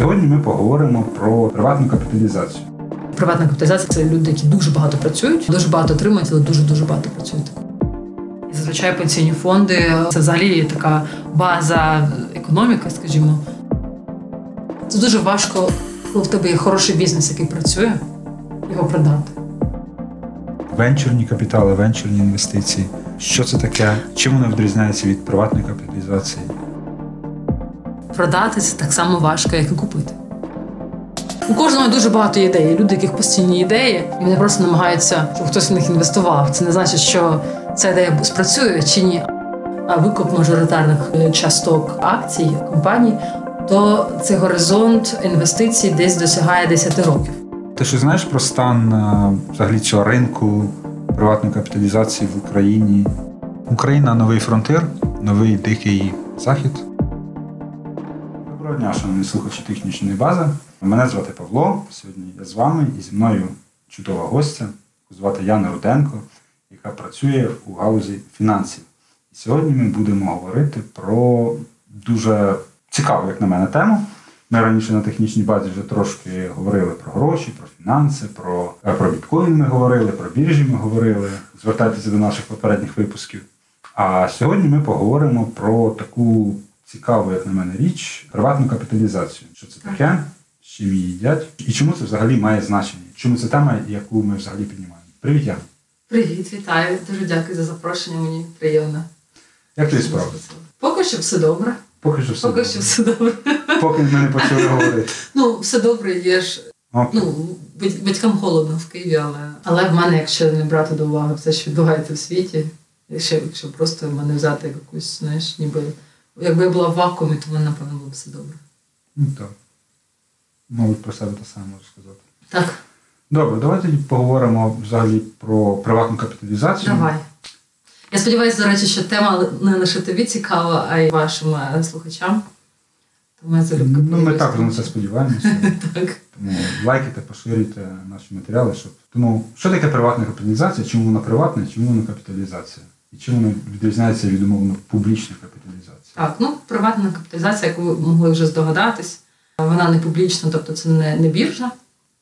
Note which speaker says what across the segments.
Speaker 1: Сьогодні ми поговоримо про приватну капіталізацію.
Speaker 2: Приватна капіталізація це люди, які дуже багато працюють, дуже багато отримують, але дуже дуже багато працюють. І зазвичай пенсійні фонди це взагалі така база економіки, скажімо. Це дуже важко, коли в тебе є хороший бізнес, який працює, його продати.
Speaker 1: Венчурні капітали, венчурні інвестиції. Що це таке? Чим воно відрізняється від приватної капіталізації?
Speaker 2: Продати це так само важко, як і купити. У кожного дуже багато ідей. Люди, яких постійні ідеї, і вони просто намагаються, щоб хтось в них інвестував. Це не значить, що ця ідея спрацює чи ні. А викуп мажоритарних е, часток акцій компаній, то цей горизонт інвестицій десь досягає 10 років.
Speaker 1: Ти що знаєш про стан е, взагалі цього ринку приватної капіталізації в Україні? Україна новий фронтир, новий дикий захід. Дня, шановні слухачі технічної бази. Мене звати Павло. Сьогодні я з вами і зі мною чудова гостя. Звати Яна Руденко, яка працює у галузі фінансів. І сьогодні ми будемо говорити про дуже цікаву, як на мене, тему. Ми раніше на технічній базі вже трошки говорили про гроші, про фінанси, про, е, про біткоін ми говорили, про біржі ми говорили. Звертайтеся до наших попередніх випусків. А сьогодні ми поговоримо про таку цікаву, як на мене, річ приватну капіталізацію. Що це таке, з чим її їдять, і чому це взагалі має значення? Чому це тема, яку ми взагалі піднімаємо? Привіт, Яна.
Speaker 2: Привіт, вітаю. Дуже дякую за запрошення. Мені приємно.
Speaker 1: Як твої справи?
Speaker 2: Поки що все добре.
Speaker 1: Поки що все.
Speaker 2: Поки
Speaker 1: добре.
Speaker 2: що все добре.
Speaker 1: Поки ми не почали говорити.
Speaker 2: Ну, все добре, є ж.
Speaker 1: Окей.
Speaker 2: Ну, батькам холодно в Києві, але. Але в мене, якщо не брати до уваги все, що відбувається в світі, якщо, якщо просто в мене взяти якусь, знаєш, ніби. Якби я була в вакуумі, то в мене, напевно, було б все добре.
Speaker 1: Ну, так. Мабуть, про себе те саме можу сказати.
Speaker 2: Так,
Speaker 1: Добре, давайте поговоримо взагалі про приватну капіталізацію.
Speaker 2: давай. Я сподіваюся, до речі, що тема не лише тобі цікава, а й вашим е, слухачам. Тому я
Speaker 1: Ну, ми також на це сподіваємося.
Speaker 2: Так.
Speaker 1: Тому лайкайте, поширюйте наші матеріали. Щоб... Тому що таке приватна капіталізація? Чому вона приватна, чому вона капіталізація? І чим вона відрізняється від умовно публічної капіталізації?
Speaker 2: Так, ну приватна капіталізація, яку ви могли вже здогадатись, вона не публічна, тобто це не, не біржа.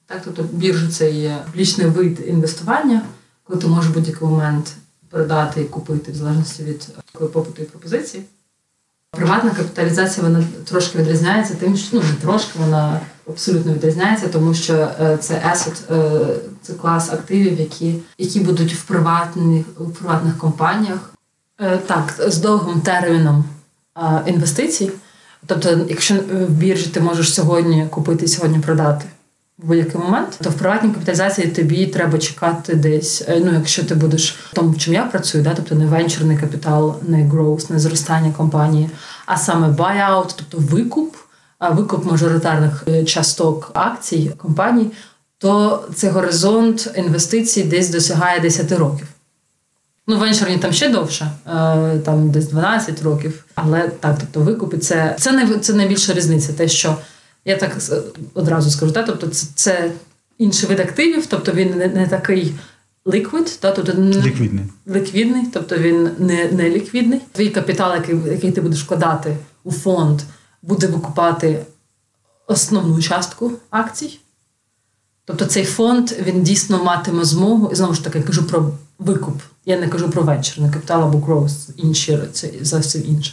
Speaker 2: Так, тобто біржа це є публічний вид інвестування, коли ти можеш будь-який момент передати і купити в залежності від е, попиту і пропозиції. Приватна капіталізація вона трошки відрізняється тим, що ну не трошки, вона абсолютно відрізняється, тому що е, це asset, е, це клас активів, які, які будуть в приватних, у приватних компаніях. Е, Так, з довгим терміном інвестицій. Тобто, якщо в біржі ти можеш сьогодні купити і сьогодні продати в будь-який момент, то в приватній капіталізації тобі треба чекати десь. е, Ну, якщо ти будеш в тому, чому я працюю, да, тобто не венчурний капітал, не growth, не зростання компанії, а саме buyout, тобто викуп, викуп мажоритарних е, часток акцій компаній, то цей горизонт інвестицій десь досягає 10 років. Ну, венчурні там ще довше, е, там десь 12 років. Але так, тобто викупи це, це, не, це найбільша різниця. Те, що я так одразу скажу, та, тобто це, це інший вид активів, тобто він не, не такий liquid, та, тобто не,
Speaker 1: Ліквідний.
Speaker 2: ліквідний, тобто він не, не ліквідний. Твій капітал, який, який ти будеш вкладати у фонд, буде викупати основну частку акцій. Тобто цей фонд він дійсно матиме змогу, і знову ж таки кажу про викуп. Я не кажу про венчурний капітал або growth, інші це зовсім інше.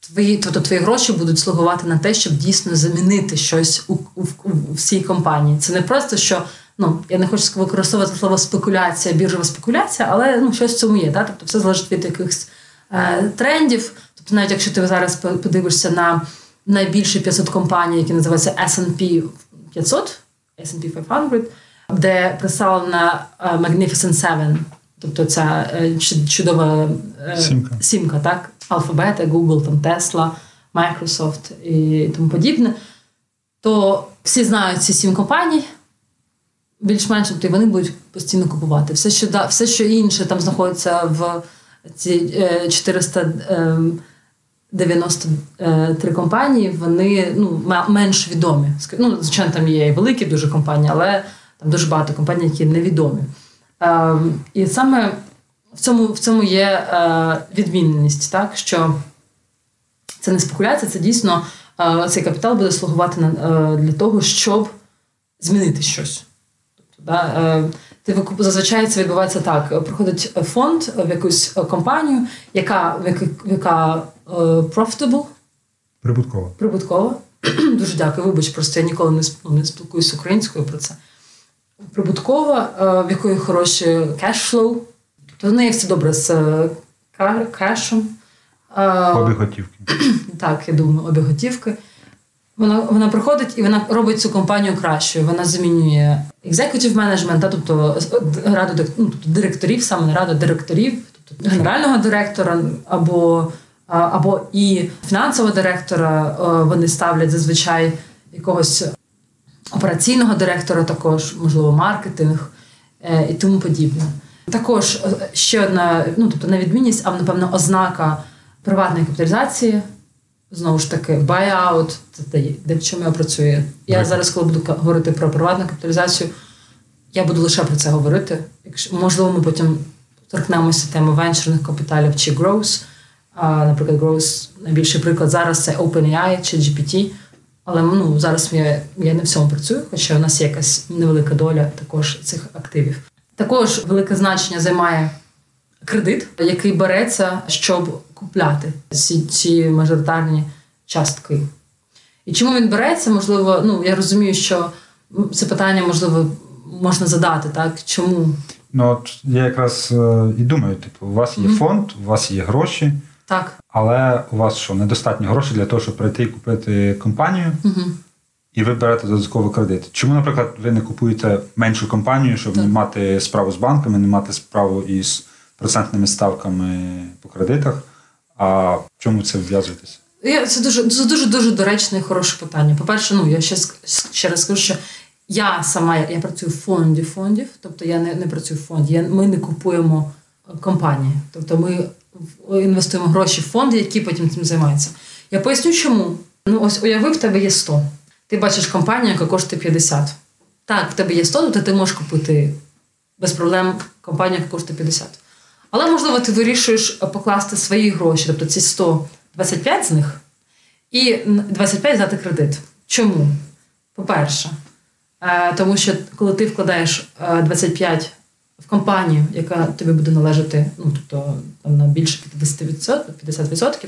Speaker 2: Твої, тобто твої гроші будуть слугувати на те, щоб дійсно замінити щось у, у, у всій компанії. Це не просто що ну я не хочу використовувати слово спекуляція, біржова спекуляція, але ну щось в цьому є. Да? Тобто все залежить від якихось е, трендів. Тобто, навіть якщо ти зараз подивишся на найбільші 500 компаній, які називаються S&P 500, S&P 500, де представлена е, Magnificent Seven, тобто ця е, чудова е,
Speaker 1: Сімка.
Speaker 2: сімка, так? Alphabet, Google, там, Tesla, Microsoft і тому подібне, то всі знають ці сім компаній, більш-менш тобто, вони будуть постійно купувати. Все, що, да- все, що інше там знаходиться в ці е, 493 компанії, вони ну, менш відомі. Ну, звичайно, там є і великі дуже компанії, але там дуже багато компаній, які невідомі. Е, і саме в цьому, в цьому є е, відмінність, так, що це не спекуляція, це дійсно е, цей капітал буде слугувати е, для того, щоб змінити щось. Тобто, да, ти зазвичай це відбувається так: приходить фонд в якусь компанію, яка яка, profitable,
Speaker 1: Прибутково.
Speaker 2: прибуткова. Дуже дякую, вибач, просто я ніколи не, ну, не спілкуюся українською про це. Прибуткова, е, в якої хороші кешфлоу. Тобто в неї все добре з е, кешем. Е,
Speaker 1: Обіг готівки.
Speaker 2: так, я думаю, обіг готівки. Вона, вона приходить і вона робить цю компанію кращою. Вона замінює executive management, та, тобто раду ну, тобто директорів, саме не раду директорів, тобто генерального директора або, або і фінансового директора. Вони ставлять зазвичай якогось операційного директора, також, можливо, маркетинг е, і тому подібне. Також е, ще одна, ну тобто не відмінність, а напевно ознака приватної капіталізації. Знову ж таки, buyout, це де, де в чому я працюю. Я
Speaker 1: Так.
Speaker 2: зараз, коли буду говорити про приватну капіталізацію, я буду лише про це говорити. Якщо можливо, ми потім торкнемося теми венчурних капіталів чи growth. Наприклад, growth, найбільший приклад зараз це OpenAI чи GPT. Але ну, зараз я, я не в цьому працюю, хоча у нас є якась невелика доля також цих активів. Також велике значення займає кредит, який береться, щоб купляти ці, ці мажоритарні частки. І чому він береться? Можливо, ну я розумію, що це питання можливо можна задати, так? Чому?
Speaker 1: Ну от я якраз е, і думаю, типу, у вас є
Speaker 2: Мгм.
Speaker 1: фонд, у вас є гроші,
Speaker 2: Так.
Speaker 1: але у вас що, недостатньо грошей для того, щоб прийти і купити компанію,
Speaker 2: Угу.
Speaker 1: і ви берете додатковий кредит. Чому, наприклад, ви не купуєте меншу компанію, щоб
Speaker 2: Так.
Speaker 1: не мати справу з банками, не мати справу із процентними ставками по кредитах? А в чому це вв'язуєтеся?
Speaker 2: Це дуже це дуже дуже доречне і хороше питання. По-перше, ну я ще ще раз скажу, що я сама я працюю в фонді фондів, тобто я не, не працюю в фонді. Я, ми не купуємо компанії. Тобто ми інвестуємо гроші в фонди, які потім цим займаються. Я поясню, чому. Ну, ось уяви, в тебе є 100. Ти бачиш компанію, яка коштує 50. Так, в тебе є 100, то ти можеш купити без проблем компанію, яка коштує 50. Але, можливо, ти вирішуєш е, покласти свої гроші, тобто ці 125 з них, і 25 взяти кредит. Чому? По-перше, е, тому що коли ти вкладаєш е, 25 в компанію, яка тобі буде належати, ну тобто там на більше 50%, 50%,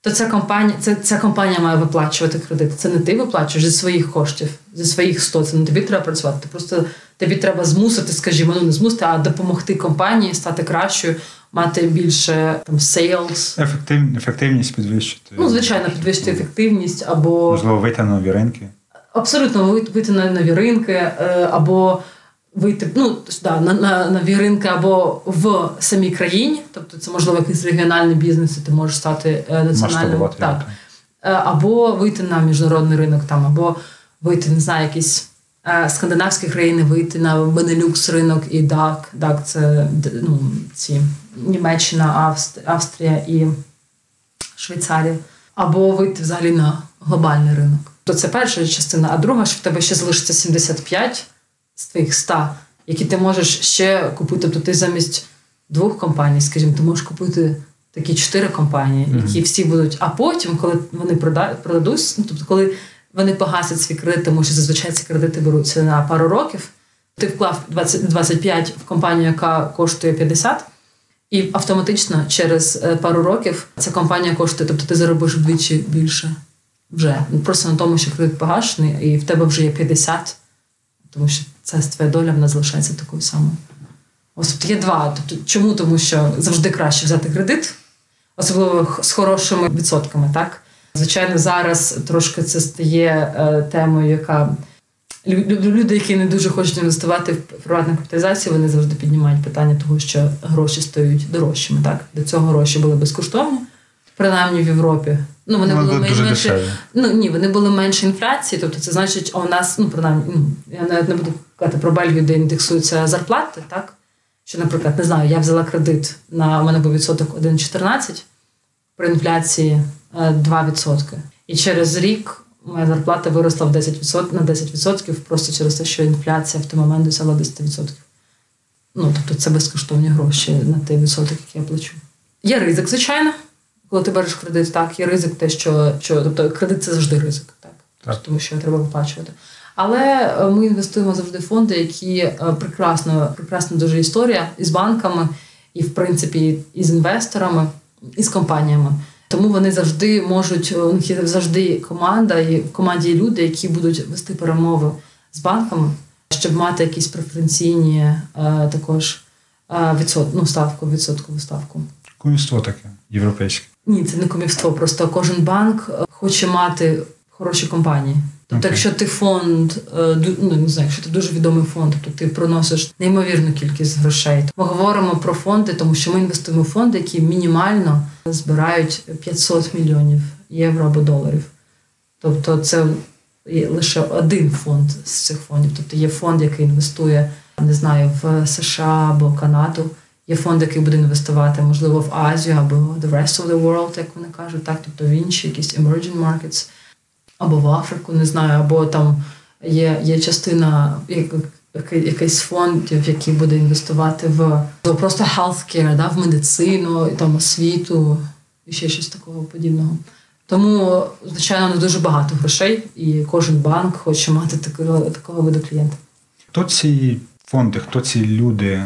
Speaker 2: то ця компанія, це, ця компанія має виплачувати кредит. Це не ти виплачуєш зі своїх коштів, зі своїх 100. Це не тобі треба працювати. Ти просто тобі треба змусити, скажімо, ну не змусити, а допомогти компанії стати кращою, мати більше там sales.
Speaker 1: Ефектив, ефективність підвищити.
Speaker 2: Ну, звичайно, підвищити ефективність або
Speaker 1: Можливо, вийти на нові ринки.
Speaker 2: абсолютно вийти вийти на нові ринки, е, або вийти ну, да, на, на нові ринки або в самій країні, тобто це можливо якийсь регіональний бізнес, і ти можеш стати е, національним. Так. Е, або вийти на міжнародний ринок, там, або вийти, не знаю, якісь е, скандинавські країни, вийти на Бенелюкс ринок і ДАК. ДАК це ну, ці Німеччина, Австрія і Швейцарія, або вийти взагалі на глобальний ринок. То це перша частина, а друга, що в тебе ще залишиться 75 з твоїх 100, які ти можеш ще купити. Тобто ти замість двох компаній, скажімо, ти можеш купити такі чотири компанії, які
Speaker 1: всі
Speaker 2: будуть. А потім, коли вони прода- продадуть, ну тобто, коли вони погасять свій кредит, тому що зазвичай ці кредити беруться на пару років. Ти вклав 20, 25 в компанію, яка коштує 50, і автоматично через е, пару років ця компанія коштує, тобто ти заробиш вдвічі більше вже. Просто на тому, що кредит погашений, і в тебе вже є 50, тому що це твоя доля вона залишається такою самою. Ось є два. Тобто, чому? Тому що завжди краще взяти кредит, особливо з хорошими відсотками, так? Звичайно, зараз трошки це стає е, темою, яка лю- лю- люди, які не дуже хочуть інвестувати в приватну капіталізацію, вони завжди піднімають питання того, що гроші стають дорожчими. Так? До цього гроші були безкоштовні, принаймні в Європі. Ну, вони
Speaker 1: Воно
Speaker 2: були
Speaker 1: дуже
Speaker 2: менше. Ну ні, вони були менше інфляції, тобто це значить, у нас, ну принаймні, ну я навіть не буду казати про Бельгію, де індексуються зарплати, так? Що, наприклад, не знаю, я взяла кредит на у мене був відсоток 1,14, при інфляції е, 2%. І через рік моя зарплата виросла в 10%, на 10% просто через те, що інфляція в той момент досягла 10%. Ну, тобто це безкоштовні гроші на той відсоток, який я плачу. Є ризик, звичайно. Коли ти береш кредит, так, є ризик, те, що, що тобто кредит це завжди ризик, так,
Speaker 1: Так.
Speaker 2: тому що треба виплачувати. Але е, ми інвестуємо завжди в фонди, які е, прекрасно, прекрасна дуже історія із банками, і в принципі і з інвесторами, і з компаніями. Тому вони завжди можуть, у них є завжди команда, і в команді є люди, які будуть вести перемови з банками, щоб мати якісь преференційні е, також е, відсот, ну, ставку, відсоткову ставку.
Speaker 1: Кумівство таке європейське.
Speaker 2: Ні, це не комівство. Просто кожен банк е, хоче мати хороші компанії. Тобто,
Speaker 1: Окей.
Speaker 2: якщо ти фонд, е, ну не знаю, якщо ти дуже відомий фонд, тобто ти проносиш неймовірну кількість грошей. Ми говоримо про фонди, тому що ми інвестуємо в фонди, які мінімально збирають 500 мільйонів євро або доларів. Тобто, це є лише один фонд з цих фондів. Тобто є фонд, який інвестує, не знаю, в США або Канаду. Є фонд, який буде інвестувати, можливо, в Азію або the rest of the world, як вони кажуть, так, тобто в інші якісь emerging markets, або в Африку, не знаю, або там є, є частина який- якийсь фондів, який буде інвестувати в просто healthcare, да, в медицину, там освіту і ще щось такого подібного. Тому, звичайно, не дуже багато грошей, і кожен банк хоче мати такого, такого виду клієнта.
Speaker 1: Хто ці фонди, хто ці люди,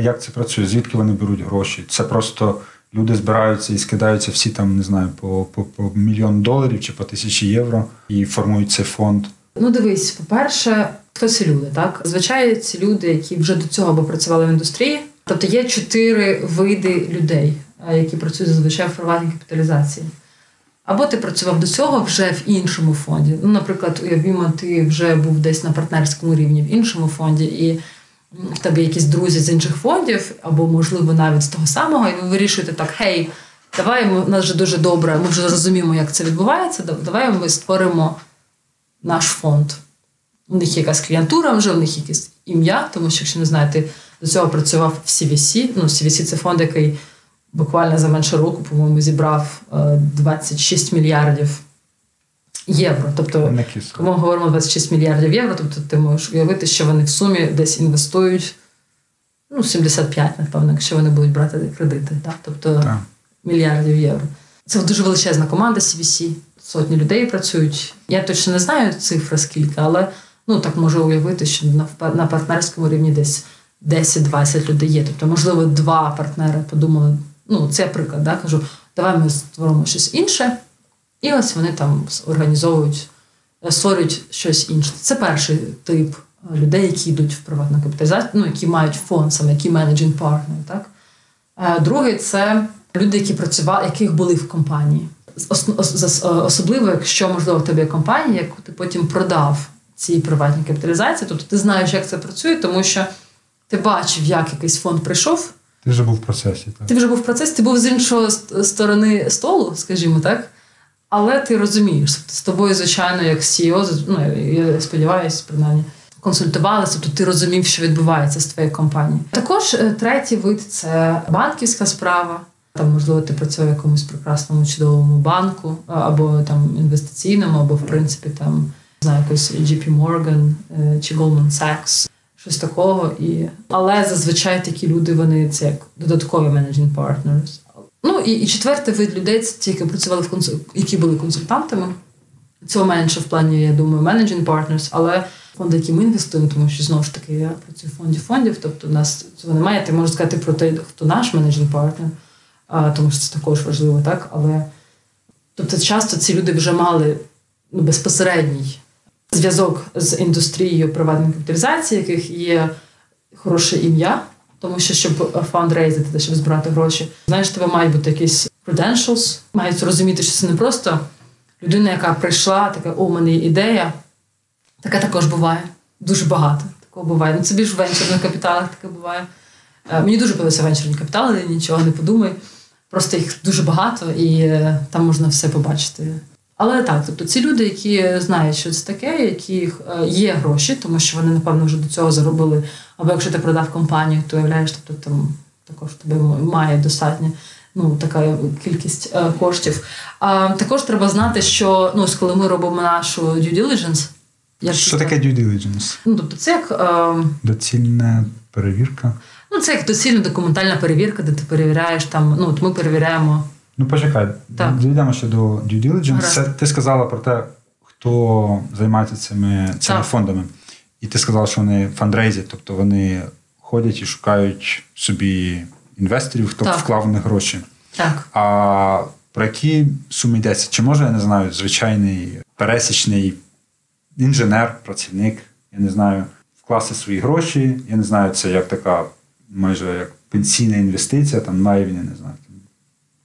Speaker 1: як це працює? Звідки вони беруть гроші? Це просто люди збираються і скидаються всі там, не знаю, по, по, по мільйон доларів чи по тисячі євро і формують цей фонд.
Speaker 2: Ну, дивись, по-перше, хто ці люди, так? Звичайно, ці люди, які вже до цього або працювали в індустрії. Тобто є чотири види людей, е, які працюють зазвичай в приватній капіталізації. Або ти працював до цього вже в іншому фонді. Ну, наприклад, уявімо, ти вже був десь на партнерському рівні в іншому фонді, і в тебе якісь друзі з інших фондів, або, можливо, навіть з того самого, і ви вирішуєте так: гей, давай ми, у нас вже дуже добре, ми вже розуміємо, як це відбувається. Давай ми створимо наш фонд. У них якась клієнтура, вже у них якесь ім'я, тому що, якщо не знаєте, до цього працював в CVC. Ну, CVC – це фонд, який буквально за менше року, по-моєму, зібрав е, 26 мільярдів євро. Тобто, ми говоримо 26 мільярдів євро, тобто ти можеш уявити, що вони в сумі десь інвестують ну, 75, напевно, якщо вони будуть брати кредити. Так? Тобто
Speaker 1: Так.
Speaker 2: мільярдів євро. Це дуже величезна команда CVC, сотні людей працюють. Я точно не знаю цифри скільки, але ну так можу уявити, що на, на партнерському рівні десь 10-20 людей є. Тобто, можливо, два партнери подумали. Ну, це приклад, да, кажу, давай ми створимо щось інше, і ось вони там організовують, е, створюють щось інше. Це перший тип е, людей, які йдуть в приватну капіталізацію, ну, які мають фонд, саме які менеджинг партнер. Так? Е, Другий це люди, які працювали, яких були в компанії. Особливо, якщо можливо в тебе є компанія, яку ти потім продав цій приватній капіталізації, тобто ти знаєш, як це працює, тому що ти бачив, як якийсь фонд прийшов,
Speaker 1: Ти вже був в процесі. Так.
Speaker 2: ти вже був в процесі, ти був з іншої сторони столу, скажімо так. Але ти розумієш, з тобою, звичайно, як CEO, ну я сподіваюся, принаймні, консультувалися, тобто ти розумів, що відбувається з твоєю компанією. Також е, третій вид це банківська справа. Там, можливо, ти працює в якомусь прекрасному чудовому банку, або там інвестиційному, або в принципі там не знаю, якось JP Morgan е, чи Goldman Sachs, щось такого. І... Але зазвичай такі люди вони це як додаткові managing partners. Ну і, і четвертий вид людей це ті, які працювали в консуль... які були консультантами. Цього менше в плані, я думаю, managing partners, але фонди, які ми інвестуємо, тому що знову ж таки я працюю в фонді фондів, тобто у нас цього немає. Ти можеш сказати про те, хто наш менеджинг партнер, а, тому що це також важливо, так? Але тобто часто ці люди вже мали ну, безпосередній зв'язок з індустрією приватної капіталізації, яких є хороше ім'я, тому що щоб фандрейзити, щоб збирати гроші, знаєш, тебе мають бути якісь credentials, мають розуміти, що це не просто людина, яка прийшла, така, у мене є ідея. Таке також буває. Дуже багато такого буває. Ну, це більш в венчурних капіталах таке буває. Е, Мені дуже подобаються венчурні капітали, нічого не подумай. Просто їх дуже багато, і е, там можна все побачити. Але так, тобто ці люди, які знають, що це таке, е, є гроші, тому що вони, напевно, вже до цього заробили. Або якщо ти продав компанію, то уявляєш, тобто там також тебе має достатньо ну, така кількість е, коштів. А також треба знати, що ну, коли ми робимо нашу due diligence, як
Speaker 1: Що таке due diligence?
Speaker 2: Ну, тобто це як. Е,
Speaker 1: Доцільна перевірка.
Speaker 2: Ну, це як доцільна документальна перевірка, де ти перевіряєш там. Ну, от ми перевіряємо
Speaker 1: Ну, почекай,
Speaker 2: Так.
Speaker 1: дійдемо ще до due diligence. Це ти сказала про те, хто займається цими, цими
Speaker 2: Так.
Speaker 1: фондами. І ти сказала, що вони фандрейзять, тобто вони ходять і шукають собі інвесторів, хто
Speaker 2: Так.
Speaker 1: вклав в них гроші.
Speaker 2: Так.
Speaker 1: А про які суми йдеться? Чи може, я не знаю, звичайний пересічний інженер, працівник, я не знаю, вкласти свої гроші. Я не знаю, це як така майже як пенсійна інвестиція, там на рівні, не знаю,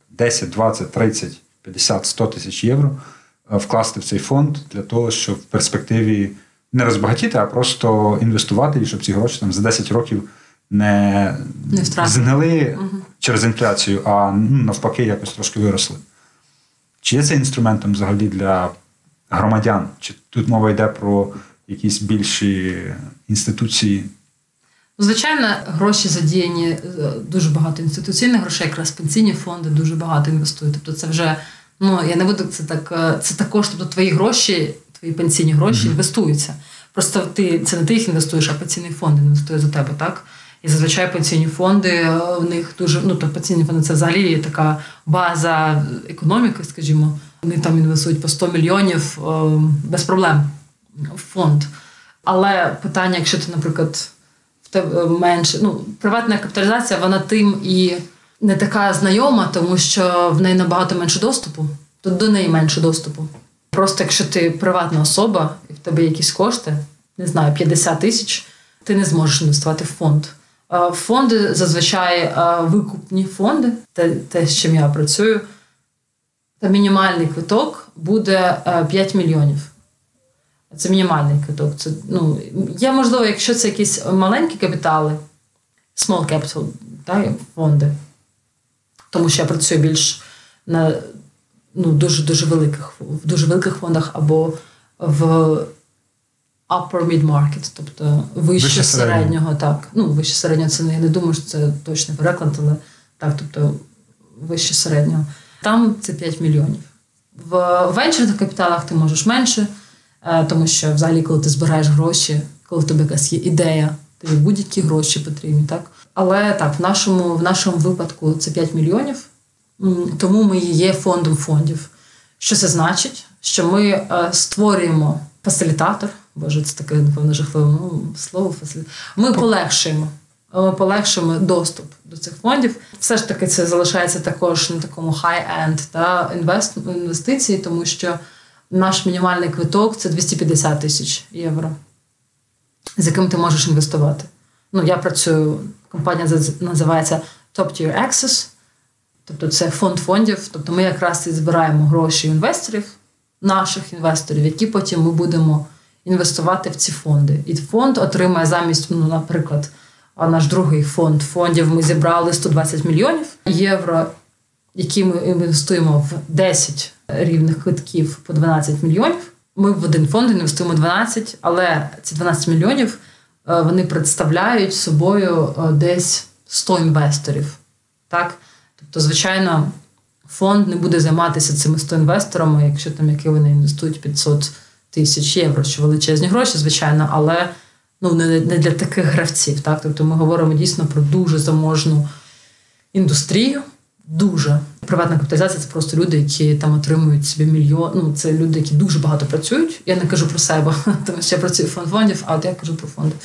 Speaker 1: 10, 20, 30, 50, 100 тисяч євро е, вкласти в цей фонд для того, щоб в перспективі не розбагатіти, а просто інвестувати, і щоб ці гроші там за 10 років не,
Speaker 2: Не
Speaker 1: згнили через інфляцію, а ну, навпаки якось трошки виросли. Чи є це інструментом взагалі для громадян? Чи тут мова йде про якісь більші інституції?
Speaker 2: Ну, Звичайно, гроші задіяні е, дуже багато інституційних грошей, якраз пенсійні фонди дуже багато інвестують. Тобто, це вже ну я не буду це так. е, Це також, тобто твої гроші, твої пенсійні гроші інвестуються. Просто ти це не ти їх інвестуєш, а пенсійний фонд інвестує за тебе, так? І зазвичай пенсійні фонди е, у них дуже ну тобто пенсійні фонди це взагалі така база економіки, скажімо. Вони там інвестують по 100 мільйонів е, без проблем в фонд. Але питання, якщо ти, наприклад, в тебе менше. Ну, приватна капіталізація, вона тим і не така знайома, тому що в неї набагато менше доступу. Тут до неї менше доступу. Просто якщо ти приватна особа і в тебе якісь кошти, не знаю, 50 тисяч, ти не зможеш інвестувати в фонд. Е, Фонди зазвичай е, викупні фонди, те, те, з чим я працюю, та мінімальний квиток буде е, 5 мільйонів. Це мінімальний квиток. Це, ну, є можливо, якщо це якісь маленькі капітали, small capital, так, фонди. Тому що я працюю більш на ну, дуже дуже великих в дуже великих фондах або в upper mid-market, тобто вище,
Speaker 1: Вище середнього.
Speaker 2: середнього, так. Ну, вище середнього це я не думаю, що це точний переклад, але так, тобто вище середнього. Там це 5 мільйонів. В венчурних капіталах ти можеш менше, е, тому що взагалі, коли ти збираєш гроші, коли в тебе якась є ідея, тобі будь-які гроші потрібні, так? Але так, в нашому, в нашому випадку це 5 мільйонів, тому ми є фондом фондів. Що це значить? Що ми е, створюємо фасилітатор, боже, це таке напевно жахливе ну, слово. Ми полегшуємо. Ми полегшуємо доступ до цих фондів. Все ж таки, це залишається також на такому high-end та інвест, інвестиції, тому що наш мінімальний квиток це 250 тисяч євро, з яким ти можеш інвестувати. Ну, я працюю, компанія називається Top Tier Access, тобто це фонд фондів. Тобто ми якраз і збираємо гроші інвесторів, наших інвесторів, які потім ми будемо інвестувати в ці фонди. І фонд отримає замість, ну, наприклад, наш другий фонд фондів ми зібрали 120 мільйонів євро, які ми інвестуємо в 10 рівних квитків по 12 мільйонів. Ми в один фонд інвестуємо 12, але ці 12 мільйонів е, вони представляють собою е, десь 100 інвесторів. Так? Тобто, звичайно, фонд не буде займатися цими 100 інвесторами, якщо там які вони інвестують 500 тисяч євро, що величезні гроші, звичайно, але ну, не, для таких гравців. Так? Тобто ми говоримо дійсно про дуже заможну індустрію. Дуже приватна капіталізація це просто люди, які там отримують собі мільйон. Ну це люди, які дуже багато працюють. Я не кажу про себе, тому що я працюю в фонд фондів, а от я кажу про фонди.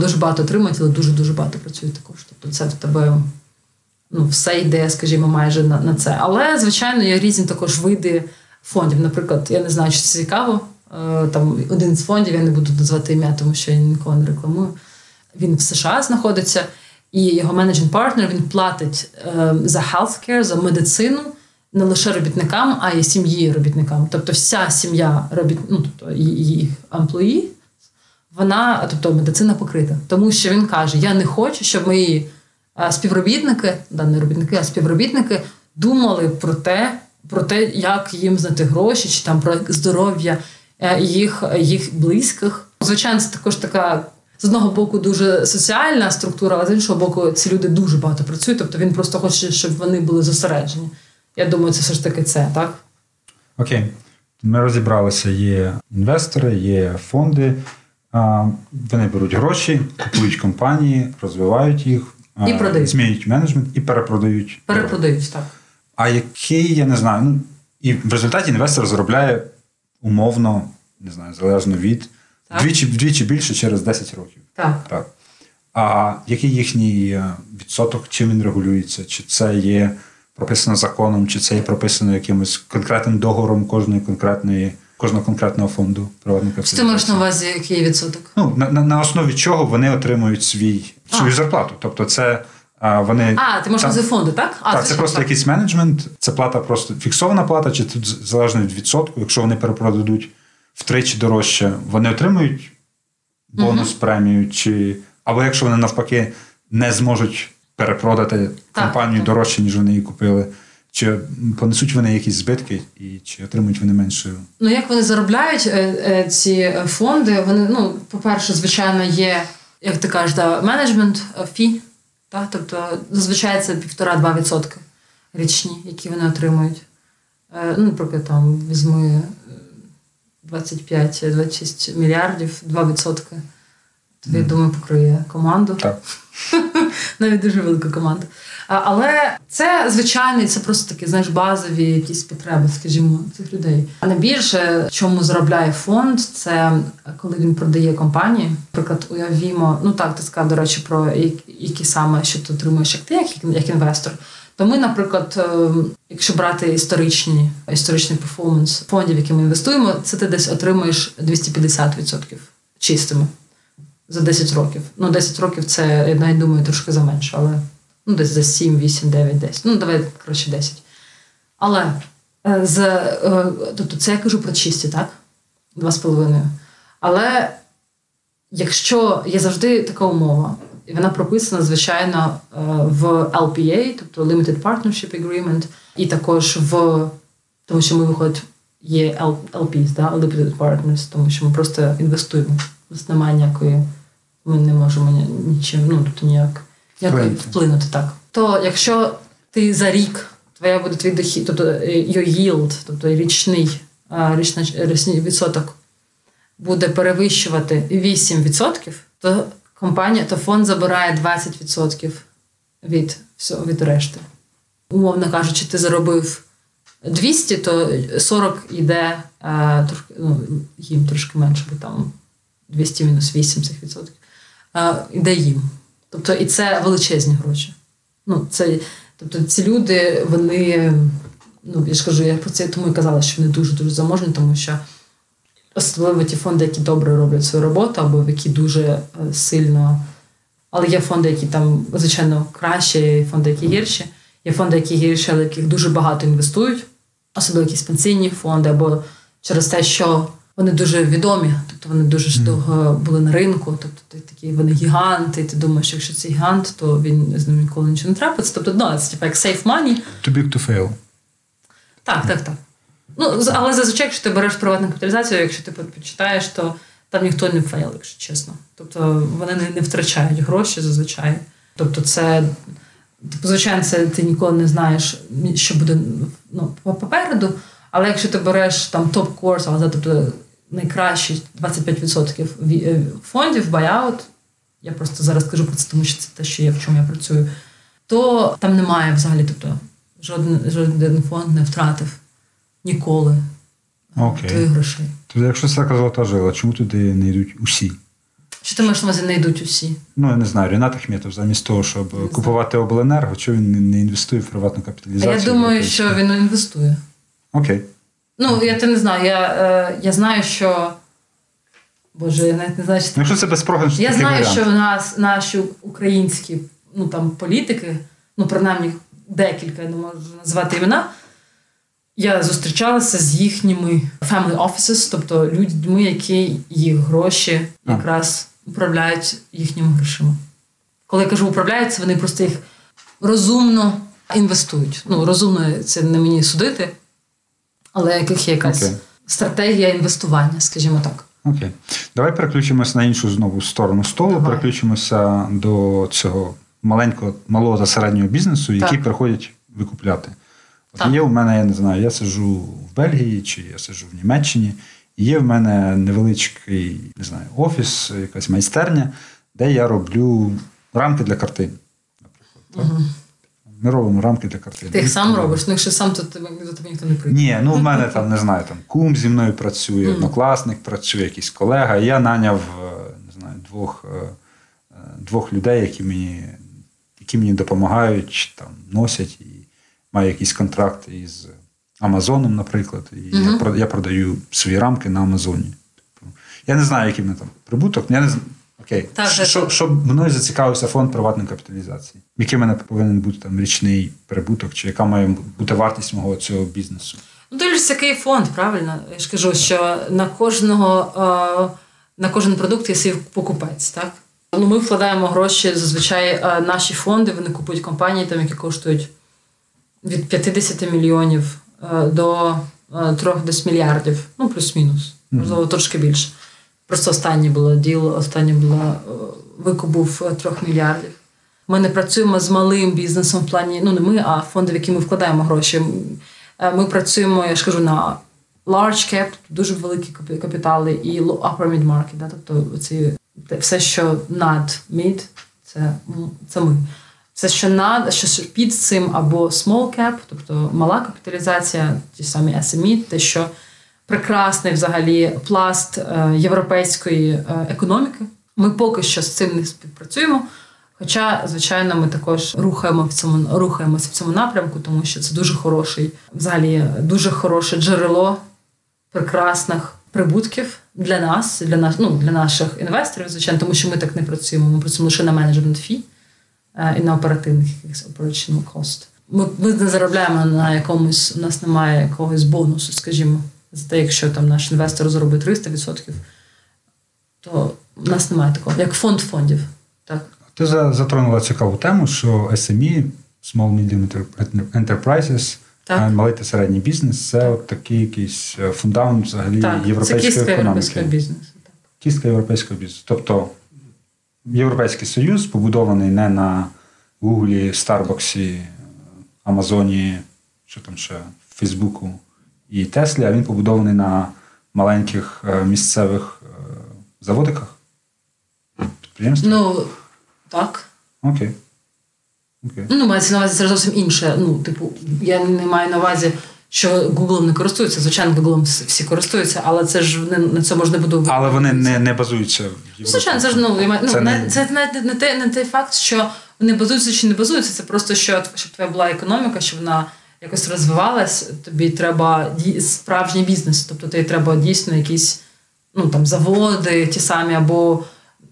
Speaker 2: Дуже багато отримують, але дуже дуже багато працюють також. Тобто, це в тебе ну, все йде, скажімо, майже на, на це. Але, звичайно, є різні також види фондів. Наприклад, я не знаю, чи це цікаво. е, Там один з фондів, я не буду назвати ім'я, тому що я нікого не рекламую. Він в США знаходиться, і його менеджинг партнер він платить е, за healthcare, за медицину не лише робітникам, а й сім'ї робітникам. Тобто вся сім'я робіт, ну, тобто їх емплої, вона, тобто медицина покрита. Тому що він каже: я не хочу, щоб мої співробітники, да, не робітники, а співробітники думали про те, про те, як їм знайти гроші, чи там про здоров'я е, їх, їх близьких. Звичайно, це також така. З одного боку дуже соціальна структура, а з іншого боку, ці люди дуже багато працюють. Тобто він просто хоче, щоб вони були зосереджені. Я думаю, це все ж таки це, так?
Speaker 1: Окей. Ми розібралися: є інвестори, є фонди. Вони беруть гроші, купують компанії, розвивають їх,
Speaker 2: І продають.
Speaker 1: змінюють менеджмент і перепродають.
Speaker 2: Перепродають так.
Speaker 1: А який, я не знаю, ну і в результаті інвестор заробляє умовно, не знаю, залежно від
Speaker 2: Так.
Speaker 1: вдвічі, вдвічі більше через 10 років.
Speaker 2: Так.
Speaker 1: Так. А який їхній е, відсоток, чим він регулюється? Чи це є прописано законом, чи це є прописано якимось конкретним договором кожної конкретної, кожного конкретного фонду приватника?
Speaker 2: Що ти маєш на увазі, який відсоток?
Speaker 1: Ну, на, на, на основі чого вони отримують свій. Свою зарплату. Тобто, це а, вони.
Speaker 2: А, ти можеш на фонди, так? А,
Speaker 1: так, це просто
Speaker 2: так.
Speaker 1: якийсь менеджмент, це плата просто фіксована плата, чи тут залежно від відсотку. Якщо вони перепродадуть втричі дорожче, вони отримують бонус, премію, чи або якщо вони навпаки не зможуть перепродати
Speaker 2: Так,
Speaker 1: компанію
Speaker 2: так.
Speaker 1: дорожче, ніж вони її купили, чи понесуть вони якісь збитки, і чи отримують вони менше.
Speaker 2: Ну, як вони заробляють е, е, ці е, фонди? Вони, ну, по-перше, звичайно, є, як ти кажеш, да, менеджмент е, фі. да? Тобто, зазвичай це 1,5-2% річні, які вони отримують. Е, Ну, наприклад, там візьми е, 25-26 мільярдів, 2%. Тобі,
Speaker 1: Мгм.
Speaker 2: думаю, покриє команду.
Speaker 1: Так.
Speaker 2: Навіть дуже велика команда. Але це звичайний, це просто такі, знаєш, базові якісь потреби, скажімо, цих людей. А найбільше, чому заробляє фонд, це коли він продає компанії. Наприклад, уявімо, ну так, ти сказав, до речі, про які- саме що ти отримуєш як ти, як, як інвестор. То ми, наприклад, е, якщо брати історичні, історичний перформанс фондів, які ми інвестуємо, це ти десь отримуєш 250% чистими за 10 років. Ну, 10 років це, я навіть думаю, трошки за менше, але ну, десь за 7, 8, 9, 10. Ну, давай, коротше, 10. Але е, з, е, тобто це я кажу про чисті, так? 2,5. Але якщо є завжди така умова, і вона прописана, звичайно, е, в LPA, тобто Limited Partnership Agreement, і також в тому, що ми виходить, є LPs, да? Limited Partners, тому що ми просто інвестуємо. У нас немає ніякої, ми не можемо нічим, ну тобто ніяк, ніяк
Speaker 1: Вплинути.
Speaker 2: вплинути так. То якщо ти за рік твоя буде твій дохід, тобто е, your yield, тобто річний, річна- річний відсоток буде перевищувати 8%, то компанія, то фонд забирає 20% від всього від решти. Умовно кажучи, ти заробив 200, то 40 йде е, трошки, ну, їм трошки менше, бо там 200 мінус 8 цих відсотків. Е, йде їм. Тобто, і це величезні гроші. Ну, це, тобто ці люди, вони, ну я ж кажу, я про це тому і казала, що вони дуже дуже заможні, тому що особливо ті фонди, які добре роблять свою роботу, або які дуже е, сильно. Але є фонди, які там, звичайно, кращі, є фонди, які гірші. Є фонди, які гірші, але яких дуже багато інвестують, особливо якісь пенсійні фонди, або через те, що вони дуже відомі, тобто вони дуже довго були на ринку, тобто ти такі вони гіганти, і ти думаєш, якщо це гігант, то він з ним ніколи нічого не трапиться. Тобто, ну, це типу як safe money.
Speaker 1: Too big to fail.
Speaker 2: Так, так, так. Ну, але зазвичай, якщо ти береш приватну капіталізацію, якщо ти по- почитаєш, то там ніхто не fail, якщо чесно. Тобто вони не, не втрачають гроші зазвичай. Тобто, це, звичайно, це ти ніколи не знаєш, що буде ну, попереду. Але якщо ти береш там top quarter, але тобто найкращі 25% ві- е, фондів, buyout, я просто зараз кажу про це, тому що це те, що я в чому я працюю, то там немає взагалі, тобто жоден, жоден фонд не втратив ніколи
Speaker 1: Окей.
Speaker 2: твоїх грошей.
Speaker 1: Тобто, якщо це така золота жила, чому туди не йдуть усі?
Speaker 2: Що ти маєш на увазі, не йдуть усі?
Speaker 1: Ну, я не знаю, Рінат Ахметов, замість того, щоб купувати обленерго, чого він не- не інвестує в приватну
Speaker 2: А
Speaker 1: капіталізацію?
Speaker 2: я думаю, що він інвестує.
Speaker 1: Окей.
Speaker 2: Ну, я те не знаю. Я, е, я знаю, що. Боже, я навіть не знаю, що
Speaker 1: Ну, якщо це безпрограшний
Speaker 2: Я знаю,
Speaker 1: варіант.
Speaker 2: що в нас наші українські ну, там, політики, ну, принаймні декілька, я не можу назвати імена. Я зустрічалася з їхніми family offices, тобто людьми, які їх гроші якраз управляють їхніми грошима. Коли я кажу управляють, це вони просто їх розумно інвестують. Ну, розумно це не мені судити, але яких є якась
Speaker 1: Окей.
Speaker 2: стратегія інвестування, скажімо так.
Speaker 1: Окей. Давай переключимося на іншу знову сторону столу,
Speaker 2: Давай.
Speaker 1: переключимося до цього маленького, малого та середнього бізнесу, які
Speaker 2: Так.
Speaker 1: приходять викупляти. От
Speaker 2: Так.
Speaker 1: є в мене, я не знаю, я сиджу в Бельгії чи я сиджу в Німеччині, є в мене невеличкий не знаю, офіс, якась майстерня, де я роблю рамки для картин. Наприклад, так? Ми робимо рамки для картин.
Speaker 2: Ти їх сам робиш, ну якщо сам, то тебе до тебе ніхто не прийде.
Speaker 1: Ні, ну в мене там не знаю, там кум зі мною працює, однокласник працює, якийсь колега. Я наняв е, не знаю, двох, е, е, двох людей, які мені, які мені допомагають, там носять і маю якийсь контракт із Амазоном, наприклад. І я, я продаю свої рамки на Амазоні. Типу, Я не знаю, який мене там прибуток. Я не Окей,
Speaker 2: Так,
Speaker 1: Що-
Speaker 2: так,
Speaker 1: що, щоб мною зацікавився фонд приватної капіталізації. Який в мене повинен бути там річний прибуток, чи яка має бути вартість мого цього бізнесу?
Speaker 2: Ну, дивишся, який фонд, правильно? Я ж кажу, що на кожного е, на кожен продукт є свій покупець, так? Ну, ми вкладаємо гроші, зазвичай е, наші фонди, вони купують компанії, там, які коштують від 50 мільйонів е, до е, 3 десь мільярдів, ну плюс-мінус, можливо, трошки більше. Просто останнє було діло, останнє було е, викуп був е, 3 мільярдів. Ми не працюємо з малим бізнесом в плані, ну не ми, а фонди, в які ми вкладаємо гроші. Е, Ми працюємо, я ж кажу, на large cap, дуже великі капітали, і upper mid market, да? тобто ці, все, що над mid, це, це ми. Все, що над, що під цим або small cap, тобто мала капіталізація, ті самі SME, те, що прекрасний взагалі пласт е, європейської е, економіки. Ми поки що з цим не співпрацюємо. Хоча, звичайно, ми також рухаємо в цьому рухаємося в цьому напрямку, тому що це дуже хороший, взагалі дуже хороше джерело прекрасних прибутків для нас, для нас, ну для наших інвесторів, звичайно, тому що ми так не працюємо. Ми працюємо лише на менеджмент фі і на оперативних якихось operational cost. Ми, ми не заробляємо на якомусь, у нас немає якогось бонусу, скажімо, за те, якщо там наш інвестор заробить 300%, то в нас немає такого, як фонд фондів. Так.
Speaker 1: Ти затронула цікаву тему, що SME, Small Medium Enter- Enterprises,
Speaker 2: Так.
Speaker 1: е, малий та середній бізнес це от такий якийсь е, фундамент взагалі
Speaker 2: Так, це
Speaker 1: європейської
Speaker 2: кістка
Speaker 1: економіки.
Speaker 2: європейського бізнесу. Так.
Speaker 1: Кістка європейського бізнесу. Тобто Європейський Союз побудований не на Гуглі, Старбаксі, Амазоні, що там ще, Фейсбуку і Теслі, а він побудований на маленьких е, місцевих е, заводиках. Підприємствах.
Speaker 2: Ну, так.
Speaker 1: Окей. Окей.
Speaker 2: Ну, мається на увазі це зовсім інше. Ну, типу, я не маю на увазі, що Google не користується. Звичайно, Google всі користуються, але це ж не на цьому ж не буде
Speaker 1: Але вони не, не базуються в Європі.
Speaker 2: Ну, Звичайно, це ж ну, ну
Speaker 1: Це не-
Speaker 2: це навіть не той, не той факт, що вони базуються чи не базуються. Це просто що щоб твоя була економіка, щоб вона якось розвивалась, тобі треба справжній бізнес. Тобто тобі треба дійсно якісь ну там заводи, ті самі, або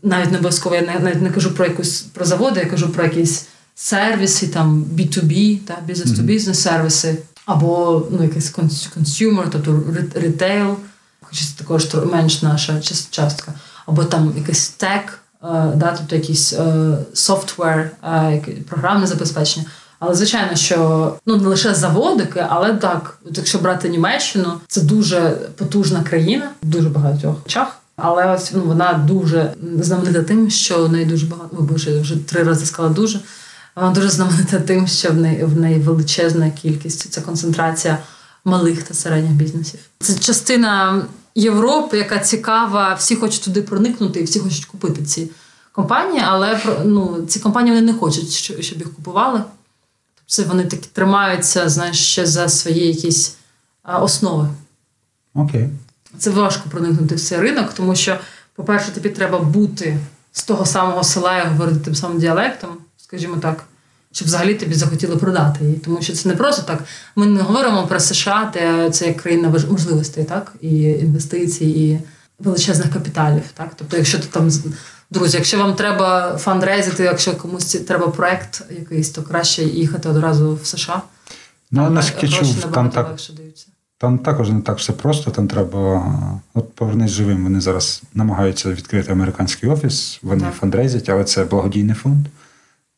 Speaker 2: навіть не обов'язково, я навіть не кажу про якусь про заводи, я кажу про якісь сервіси, там B2B, та business сервіси, або ну якийсь конс- consumer, тобто ритейл, хоча це також менш наша частка, або там якийсь тек, е, да, тобто якийсь е, софтвер, е, програмне забезпечення. Але звичайно, що ну не лише заводики, але так, от якщо брати Німеччину, це дуже потужна країна дуже багатьох очах. Але ось ну вона дуже знаменита тим, що в неї дуже багато. Я вже три рази сказала дуже. Вона дуже знаменита тим, що в неї в неї величезна кількість. Це концентрація малих та середніх бізнесів. Це частина Європи, яка цікава, всі хочуть туди проникнути, і всі хочуть купити ці компанії, але ну, ці компанії вони не хочуть, що- щоб їх купували. Це вони такі тримаються, знаєш, ще за свої якісь а, основи.
Speaker 1: Окей.
Speaker 2: Це важко проникнути в цей ринок, тому що, по-перше, тобі треба бути з того самого села і говорити тим самим діалектом, скажімо так, щоб взагалі тобі захотіли продати її. Тому що це не просто так. Ми не говоримо про США, де це як країна можливостей, так, і інвестицій, і величезних капіталів. Так? Тобто, якщо ти там друзі, якщо вам треба фандрейзити, якщо комусь треба проект якийсь, то краще їхати одразу в США.
Speaker 1: Ну,
Speaker 2: Там
Speaker 1: наскільки чув, там так. Там також не так все просто. Там треба. От повернись живим. Вони зараз намагаються відкрити американський офіс. Вони
Speaker 2: Так.
Speaker 1: фандрейзять, але це благодійний фонд,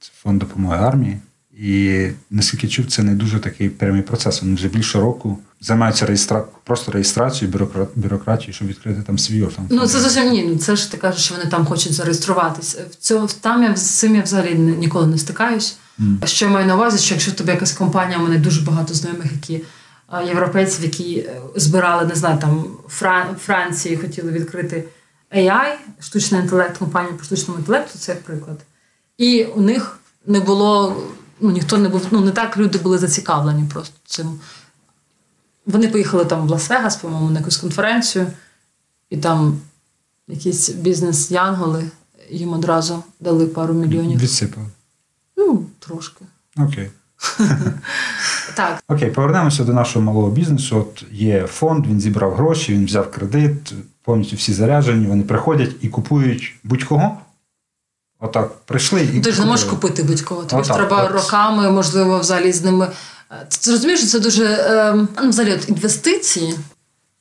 Speaker 1: це фонд допомоги армії. І наскільки чув, це не дуже такий прямий процес. Вони вже більше року займаються реєстра... просто реєстрацією, бюрокра... бюрократією, щоб відкрити там свій офіс.
Speaker 2: Ну це зовсім ні. Ну це ж ти кажеш, що вони там хочуть зареєструватись. В цьому там я з цим я взагалі ні- ніколи не стикаюсь. Що я маю на увазі, що якщо тебе якась компанія, у мене дуже багато знайомих, які європейців, які е, збирали, не знаю, там Фран... Франції хотіли відкрити AI, штучний інтелект, компанію по штучному інтелекту, це як приклад. І у них не було ну, ніхто не був, ну не так люди були зацікавлені просто цим. Вони поїхали там в Лас-Вегас, по-моєму, на якусь конференцію, і там якісь бізнес-янголи їм одразу дали пару мільйонів.
Speaker 1: Відсипали.
Speaker 2: Ну, трошки.
Speaker 1: Окей.
Speaker 2: Так,
Speaker 1: Окей, повернемося до нашого малого бізнесу. От є фонд, він зібрав гроші, він взяв кредит, повністю всі заряджені, вони приходять і купують будь-кого. Отак, прийшли і.
Speaker 2: ти ж не можеш купити будь-кого. Тобі ж треба
Speaker 1: от.
Speaker 2: роками, можливо, взагалі з ними. Е, Ти розумієш, що це дуже ем, ну, взагалі от інвестиції.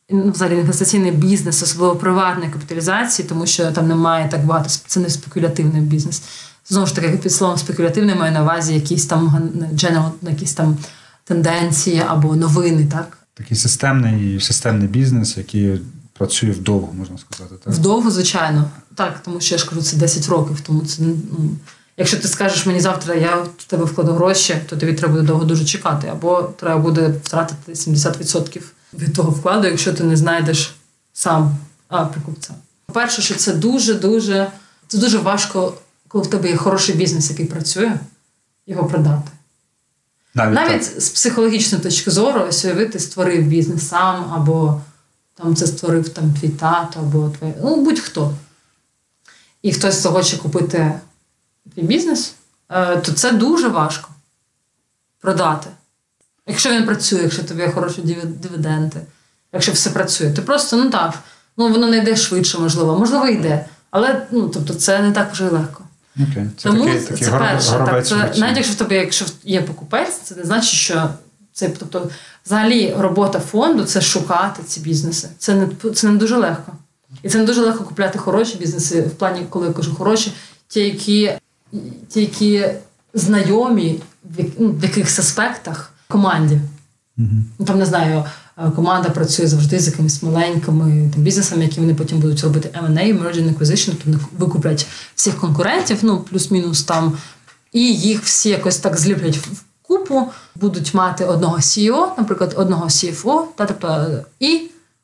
Speaker 2: ну, Взагалі інвестиційний бізнес, особливо приватної капіталізації, тому що там немає так багато це не спекулятивний бізнес. Знову ж таки, під словом спекулятивний маю на увазі якісь там general, якісь там тенденції або новини, так?
Speaker 1: Такий системний, системний бізнес, який працює вдовго, можна сказати. Так?
Speaker 2: Вдовго, звичайно. Так, тому що я ж кажу, це 10 років. Тому це ну, якщо ти скажеш мені завтра, я в тебе вкладу гроші, то тобі треба буде довго дуже чекати. Або треба буде втратити 70% від того вкладу, якщо ти не знайдеш сам а, покупця. По-перше, що це дуже дуже це дуже важко, коли в тебе є хороший бізнес, який працює, його продати.
Speaker 1: Навіть,
Speaker 2: Навіть з психологічної точки зору, ось уяви, ти створив бізнес сам, або там це створив там твій тато, або твій, ну будь-хто. І хтось захоче купити твій бізнес, е, то це дуже важко продати. Якщо він працює, якщо тобі хороші диві- дивіденди, якщо все працює, ти просто ну так, ну воно не йде швидше, можливо, можливо, йде. Але ну, тобто, це не так вже й легко.
Speaker 1: Окей. Це
Speaker 2: Тому
Speaker 1: такий,
Speaker 2: це,
Speaker 1: такий
Speaker 2: перше. Так, це, навіть якщо в тебе якщо є покупець, це не значить, що це тобто, взагалі робота фонду це шукати ці бізнеси. Це не це не дуже легко. І це не дуже легко купляти хороші бізнеси в плані, коли я кажу хороші, ті, які, ті, які знайомі в, ну, в якихось аспектах команді. Ну, там не знаю, команда працює завжди з якимись маленькими там, бізнесами, які вони потім будуть робити M&A, Merger and Acquisition, тобто вони викуплять всіх конкурентів, ну плюс-мінус там, і їх всі якось так зліплять в купу, будуть мати одного CEO, наприклад, одного CFO, та, тобто, і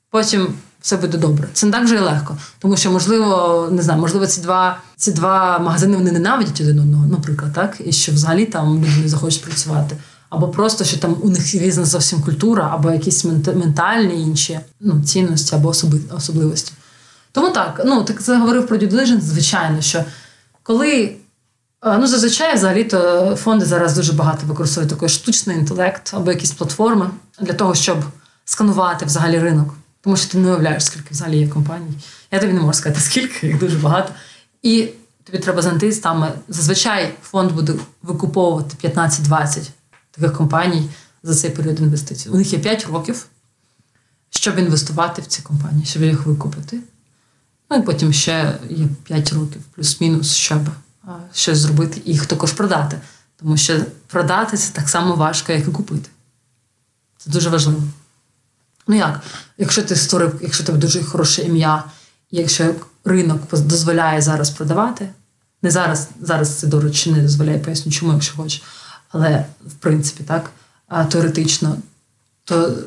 Speaker 2: потім все буде добре. Це не так вже і легко. Тому що, можливо, не знаю, можливо, ці два, ці два магазини вони ненавидять один одного, наприклад, так, і що взагалі там люди не захочуть працювати. Або просто, що там у них різна зовсім культура, або якісь ментальні інші ну, цінності або особи- особливості. Тому так, ну так заговорив про due diligence, звичайно, що коли. Е, Ну, зазвичай, взагалі-то фонди зараз дуже багато використовують такий штучний інтелект або якісь платформи для того, щоб сканувати взагалі ринок. Тому що ти не уявляєш, скільки взагалі є компаній. Я тобі не можу сказати, скільки, їх дуже багато. І тобі треба знайти там. Зазвичай фонд буде викуповувати 15-20 таких компаній за цей період інвестицій. У них є 5 років, щоб інвестувати в ці компанії, щоб їх викупити. Ну і потім ще є 5 років, плюс-мінус, щоб щось зробити і їх також продати. Тому що продати це так само важко, як і купити. Це дуже важливо. Ну як, якщо ти створив, якщо тебе дуже хороше ім'я, якщо ринок дозволяє зараз продавати, не зараз, зараз це до речі, не дозволяє, поясню, чому, якщо хочеш. Але в принципі, так, теоретично, то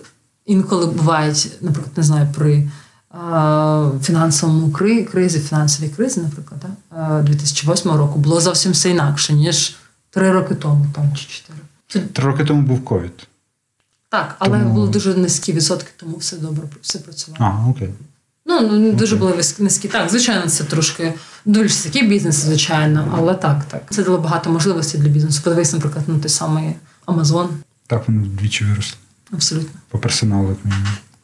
Speaker 2: інколи бувають, наприклад, не знаю, при фінансовому кризі, фінансовій кризі, наприклад, так, 2008 року було зовсім все інакше, ніж три роки тому, там чи чотири.
Speaker 1: Три роки тому був ковід.
Speaker 2: Так, але
Speaker 1: Тому-
Speaker 2: були дуже низькі відсотки, тому все добре, все працювало.
Speaker 1: Ага, окей.
Speaker 2: Ну, ну не дуже були низькі. Так, звичайно, це трошки дивишся, який бізнес, звичайно, але так, так. Це дало багато можливостей для бізнесу. Подивись, наприклад, на той самий Amazon.
Speaker 1: Так вони вдвічі виросли.
Speaker 2: Абсолютно.
Speaker 1: По персоналу, як.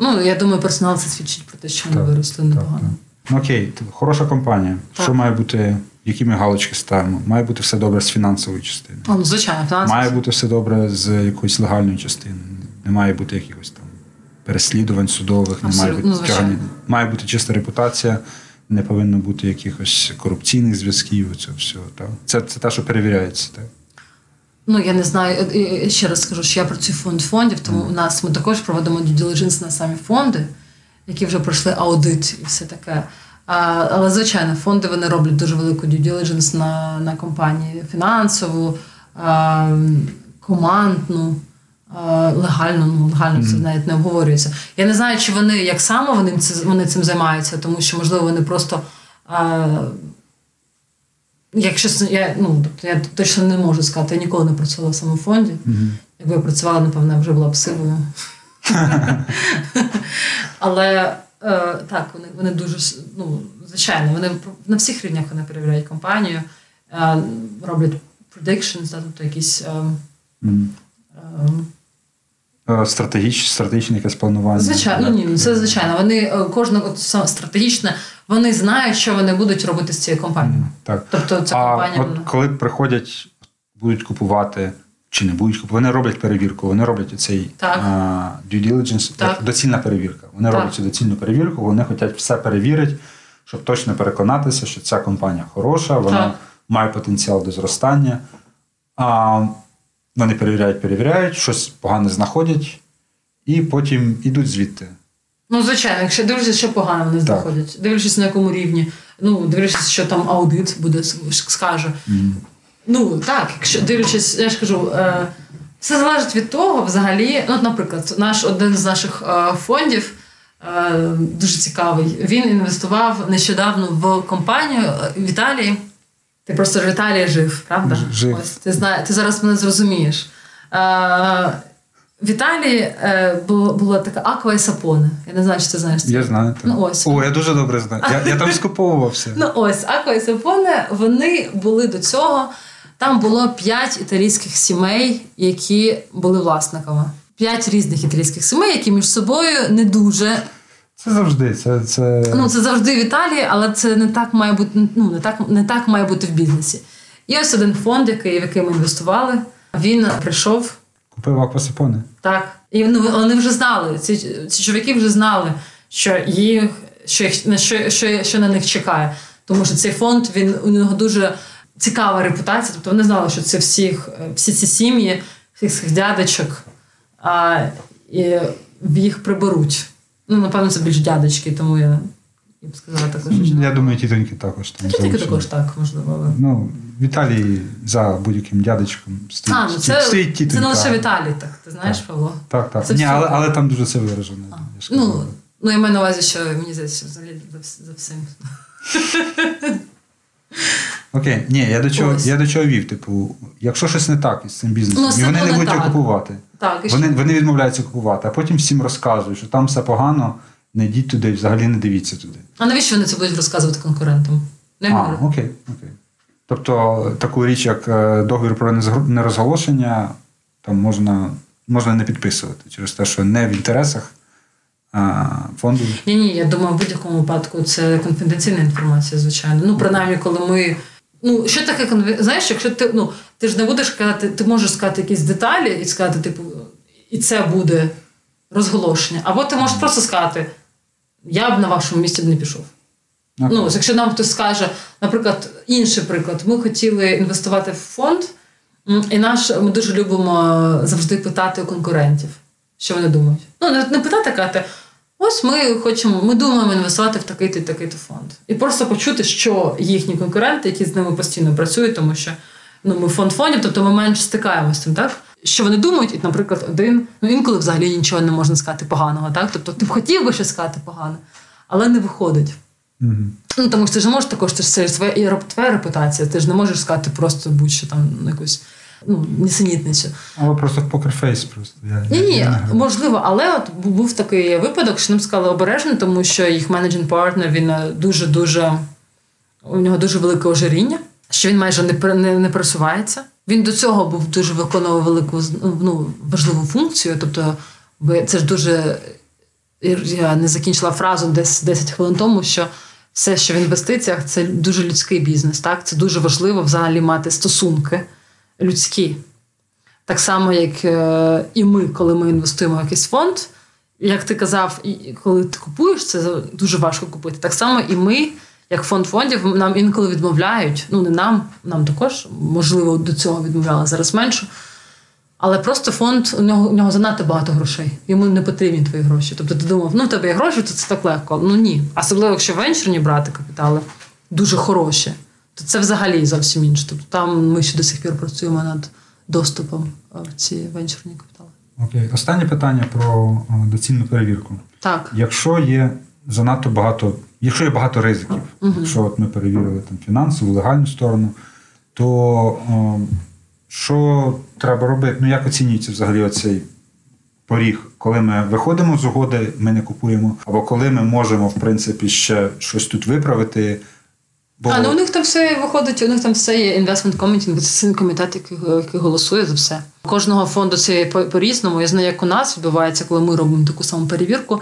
Speaker 2: Ну, я думаю, персонал це свідчить про те, що вони
Speaker 1: Так,
Speaker 2: виросли непогано.
Speaker 1: Ну окей, хороша компанія.
Speaker 2: Так.
Speaker 1: Що має бути, які ми галочки ставимо? Має бути все добре з фінансової частини.
Speaker 2: А, ну, звичайно, фінанси.
Speaker 1: Має бути все добре з якоїсь легальної частини. Не має бути якихось там переслідувань судових, не має бути
Speaker 2: ну, звичайно.
Speaker 1: Має бути чиста репутація, не повинно бути якихось корупційних зв'язків. Це все. Так? Це, це те, що перевіряється. Так?
Speaker 2: Ну, я не знаю, е, е, ще раз скажу, що я працюю фонд фондів, тому у нас ми також проводимо diligence на самі фонди, які вже пройшли аудит і все таке. А, але, звичайно, фонди вони роблять дуже велику due diligence на, на компанії фінансову, а, командну. а, Легально, ну легально це навіть не обговорюється. Я не знаю, чи вони як саме вони, вони цим займаються, тому що, можливо, вони просто а, Якщо я ну тобто я точно не можу сказати, я ніколи не працювала в самофонді.
Speaker 1: Угу.
Speaker 2: Якби я працювала, напевно, вже була б сивою. Але е, так, вони вони дуже ну, звичайно, вони на всіх рівнях вони перевіряють компанію, е, роблять predictions, да, тобто якісь. Е,
Speaker 1: угу. Стратегіч, стратегічне якесь планування.
Speaker 2: Звичайно, ну, ні, це звичайно. Вони кожне от, стратегічне, вони знають, що вони будуть робити з цією компанією.
Speaker 1: Так.
Speaker 2: Тобто ця
Speaker 1: а
Speaker 2: компанія.
Speaker 1: От коли приходять, будуть купувати чи не будуть купувати, вони роблять перевірку, вони роблять цей due diligence,
Speaker 2: так.
Speaker 1: доцільна перевірка. Вони
Speaker 2: так.
Speaker 1: роблять цю доцільну перевірку, вони хочуть все перевірити, щоб точно переконатися, що ця компанія хороша, вона
Speaker 2: так.
Speaker 1: має потенціал до зростання. А вони перевіряють, перевіряють, щось погане знаходять, і потім йдуть звідти.
Speaker 2: Ну, звичайно, якщо дивишся, що погано вони знаходять, дивлячись на якому рівні, ну, дивлячись, що там аудит буде скаже.
Speaker 1: Mm.
Speaker 2: Ну, так, якщо дивлячись, я ж кажу, е, все залежить від того, взагалі, ну, наприклад, наш один з наших е, фондів. Дуже цікавий. Він інвестував нещодавно в компанію в Італії. Ти просто в Італії жив, правда?
Speaker 1: Жив.
Speaker 2: Ось ти знає, ти зараз мене зрозумієш. Е, в Італії е, було, була така аква і сапоне. Я не знаю, чи ти знаєш це.
Speaker 1: Я знаю. Так.
Speaker 2: Ну, ось.
Speaker 1: О, я дуже добре знаю. Я я там скуповувався.
Speaker 2: Ну ось аква і сапоне, вони були до цього. Там було п'ять італійських сімей, які були власниками. П'ять різних італійських сімей, які між собою не дуже.
Speaker 1: Це завжди. Це це...
Speaker 2: Ну, це завжди в Італії, але це не так має бути ну, не так, не так має бути в бізнесі. І ось один фонд, який, в який ми інвестували, він прийшов.
Speaker 1: Купив аквасапони.
Speaker 2: Так. І ну, вони вже знали. Ці ці чоловіки вже знали, що їх, що, їх, що, що, що на них чекає. Тому що цей фонд він у нього дуже цікава репутація. Тобто вони знали, що це всіх, всі ці сім'ї, всіх цих дядечок, а, і їх приберуть. Ну, напевно, це більш дядечки, тому я я б сказала також.
Speaker 1: Я думаю, тітоньки також там.
Speaker 2: Тітоньки також так, можливо. Але...
Speaker 1: Ну, в Італії за будь-яким дядечком стоїть,
Speaker 2: а, ну, це,
Speaker 1: стоїть тітонька.
Speaker 2: Це не лише в Італії, так. Ти знаєш,
Speaker 1: так.
Speaker 2: Павло?
Speaker 1: Так, так.
Speaker 2: Це
Speaker 1: Ні, але, але там дуже це виражено.
Speaker 2: А. Ну, ну, я маю на увазі, що мені здається, взагалі за, за всім.
Speaker 1: Окей, ні, я до чого я до чого вів. Типу, якщо щось не так із цим бізнесом,
Speaker 2: ну,
Speaker 1: і вони не будуть
Speaker 2: так.
Speaker 1: купувати.
Speaker 2: Так,
Speaker 1: вони, вони відмовляються купувати, а потім всім розказують, що там все погано, не йдіть туди, взагалі не дивіться туди.
Speaker 2: А навіщо вони це будуть розказувати конкурентам? Не
Speaker 1: а, окей, окей. Тобто таку річ, як е, договір про нерозголошення, там можна можна не підписувати через те, що не в інтересах а, фонду.
Speaker 2: Ні, ні, я думаю, в будь-якому випадку це конфіденційна інформація, звичайно. Ну, принаймні, коли ми. Ну, що таке. Знаєш, якщо ти ну, ти ж не будеш казати, ти можеш сказати якісь деталі і сказати, типу, і це буде розголошення. Або ти можеш просто сказати, я б на вашому місці б не пішов. Okay. Ну, Якщо нам хтось скаже, наприклад, інший приклад, ми хотіли інвестувати в фонд, і наш ми дуже любимо завжди питати у конкурентів, що вони думають. Ну, не, не питати, а казати, ось ми хочемо, ми думаємо інвестувати в такий-то і такий-то фонд. І просто почути, що їхні конкуренти, які з ними постійно працюють, тому що ну, ми фонд фондів, тобто ми менше стикаємося з цим, так? Що вони думають, і, наприклад, один, ну інколи взагалі нічого не можна сказати поганого, так? Тобто ти б хотів би щось сказати погане, але не виходить.
Speaker 1: Mm-hmm.
Speaker 2: Ну, тому що ти ж не можеш також, це ж твоя, твоя репутація, ти ж не можеш сказати просто будь-що там якусь ну, несенітницю.
Speaker 1: Але просто в покерфейс просто.
Speaker 2: Ні, ні, можливо, але от був такий випадок, що нам сказали обережно, тому що їх менеджинг партнер він дуже-дуже у нього дуже велике ожиріння, що він майже не не, не просувається. Він до цього був дуже виконував велику ну, важливу функцію. Тобто, це ж дуже я не закінчила фразу десь 10 хвилин тому, що все, що в інвестиціях, це дуже людський бізнес. Так? Це дуже важливо взагалі мати стосунки людські. Так само, як і ми, коли ми інвестуємо в якийсь фонд. Як ти казав, коли ти купуєш, це дуже важко купити. Так само і ми, як фонд фондів, нам інколи відмовляють. Ну, не нам, нам також, можливо, до цього відмовляли зараз менше. Але просто фонд у нього у нього занадто багато грошей. Йому не потрібні твої гроші. Тобто ти думав, ну в тебе є гроші, то це так легко. Ну ні. Особливо, якщо венчурні брати капітали дуже хороші, то це взагалі зовсім інше. Тобто там ми ще до сих пір працюємо над доступом в ці венчурні капітали.
Speaker 1: Окей, останнє питання про доцільну перевірку.
Speaker 2: Так.
Speaker 1: Якщо є занадто багато якщо є багато ризиків, якщо от ми перевірили там фінансову, легальну сторону, то о, що треба робити? Ну як оцінюється взагалі оцей поріг, коли ми виходимо з угоди, ми не купуємо, або коли ми можемо, в принципі, ще щось тут виправити. Бо...
Speaker 2: А ну у них там все виходить, у них там все є інвестмент комітінг, це комітет, який, який голосує за все. Кожного фонду це по-різному. Я знаю, як у нас відбувається, коли ми робимо таку саму перевірку.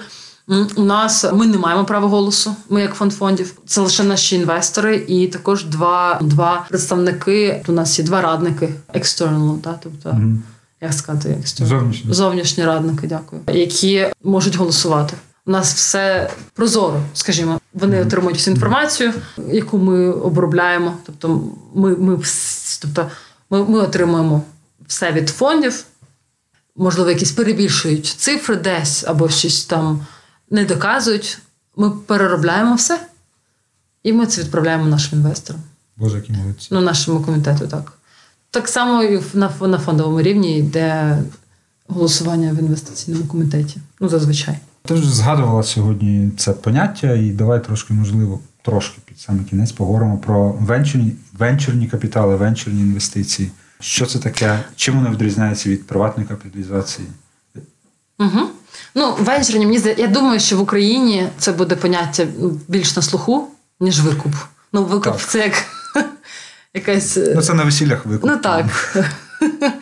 Speaker 2: У нас ми не маємо права голосу. Ми як фонд фондів. Це лише наші інвестори, і також два, два представники. У нас є два радники external, та тобто
Speaker 1: Мгм.
Speaker 2: як сказати, external?
Speaker 1: Зовнішні.
Speaker 2: зовнішні радники, дякую, які можуть голосувати. У нас все прозоро, скажімо. Вони отримують всю інформацію, яку ми обробляємо. Тобто, ми, ми, тобто, ми, ми отримуємо все від фондів. Можливо, якісь перебільшують цифри десь або щось там не доказують. Ми переробляємо все, і ми це відправляємо нашим інвесторам.
Speaker 1: Боже, які молодці.
Speaker 2: Ну, нашому комітету, так. Так само і на, на фондовому рівні йде голосування в інвестиційному комітеті. Ну, зазвичай.
Speaker 1: Ти ж згадувала сьогодні це поняття, і давай трошки, можливо, трошки під саме кінець поговоримо про венчурні, венчурні капітали, венчурні інвестиції. Що це таке? Чим вони відрізняються від приватної капіталізації?
Speaker 2: Угу. Ну, венчурні, мені здається, я думаю, що в Україні це буде поняття більш на слуху, ніж викуп. Ну, викуп
Speaker 1: Так.
Speaker 2: це як якась. е,
Speaker 1: Ну, це на весіллях викуп.
Speaker 2: Ну так.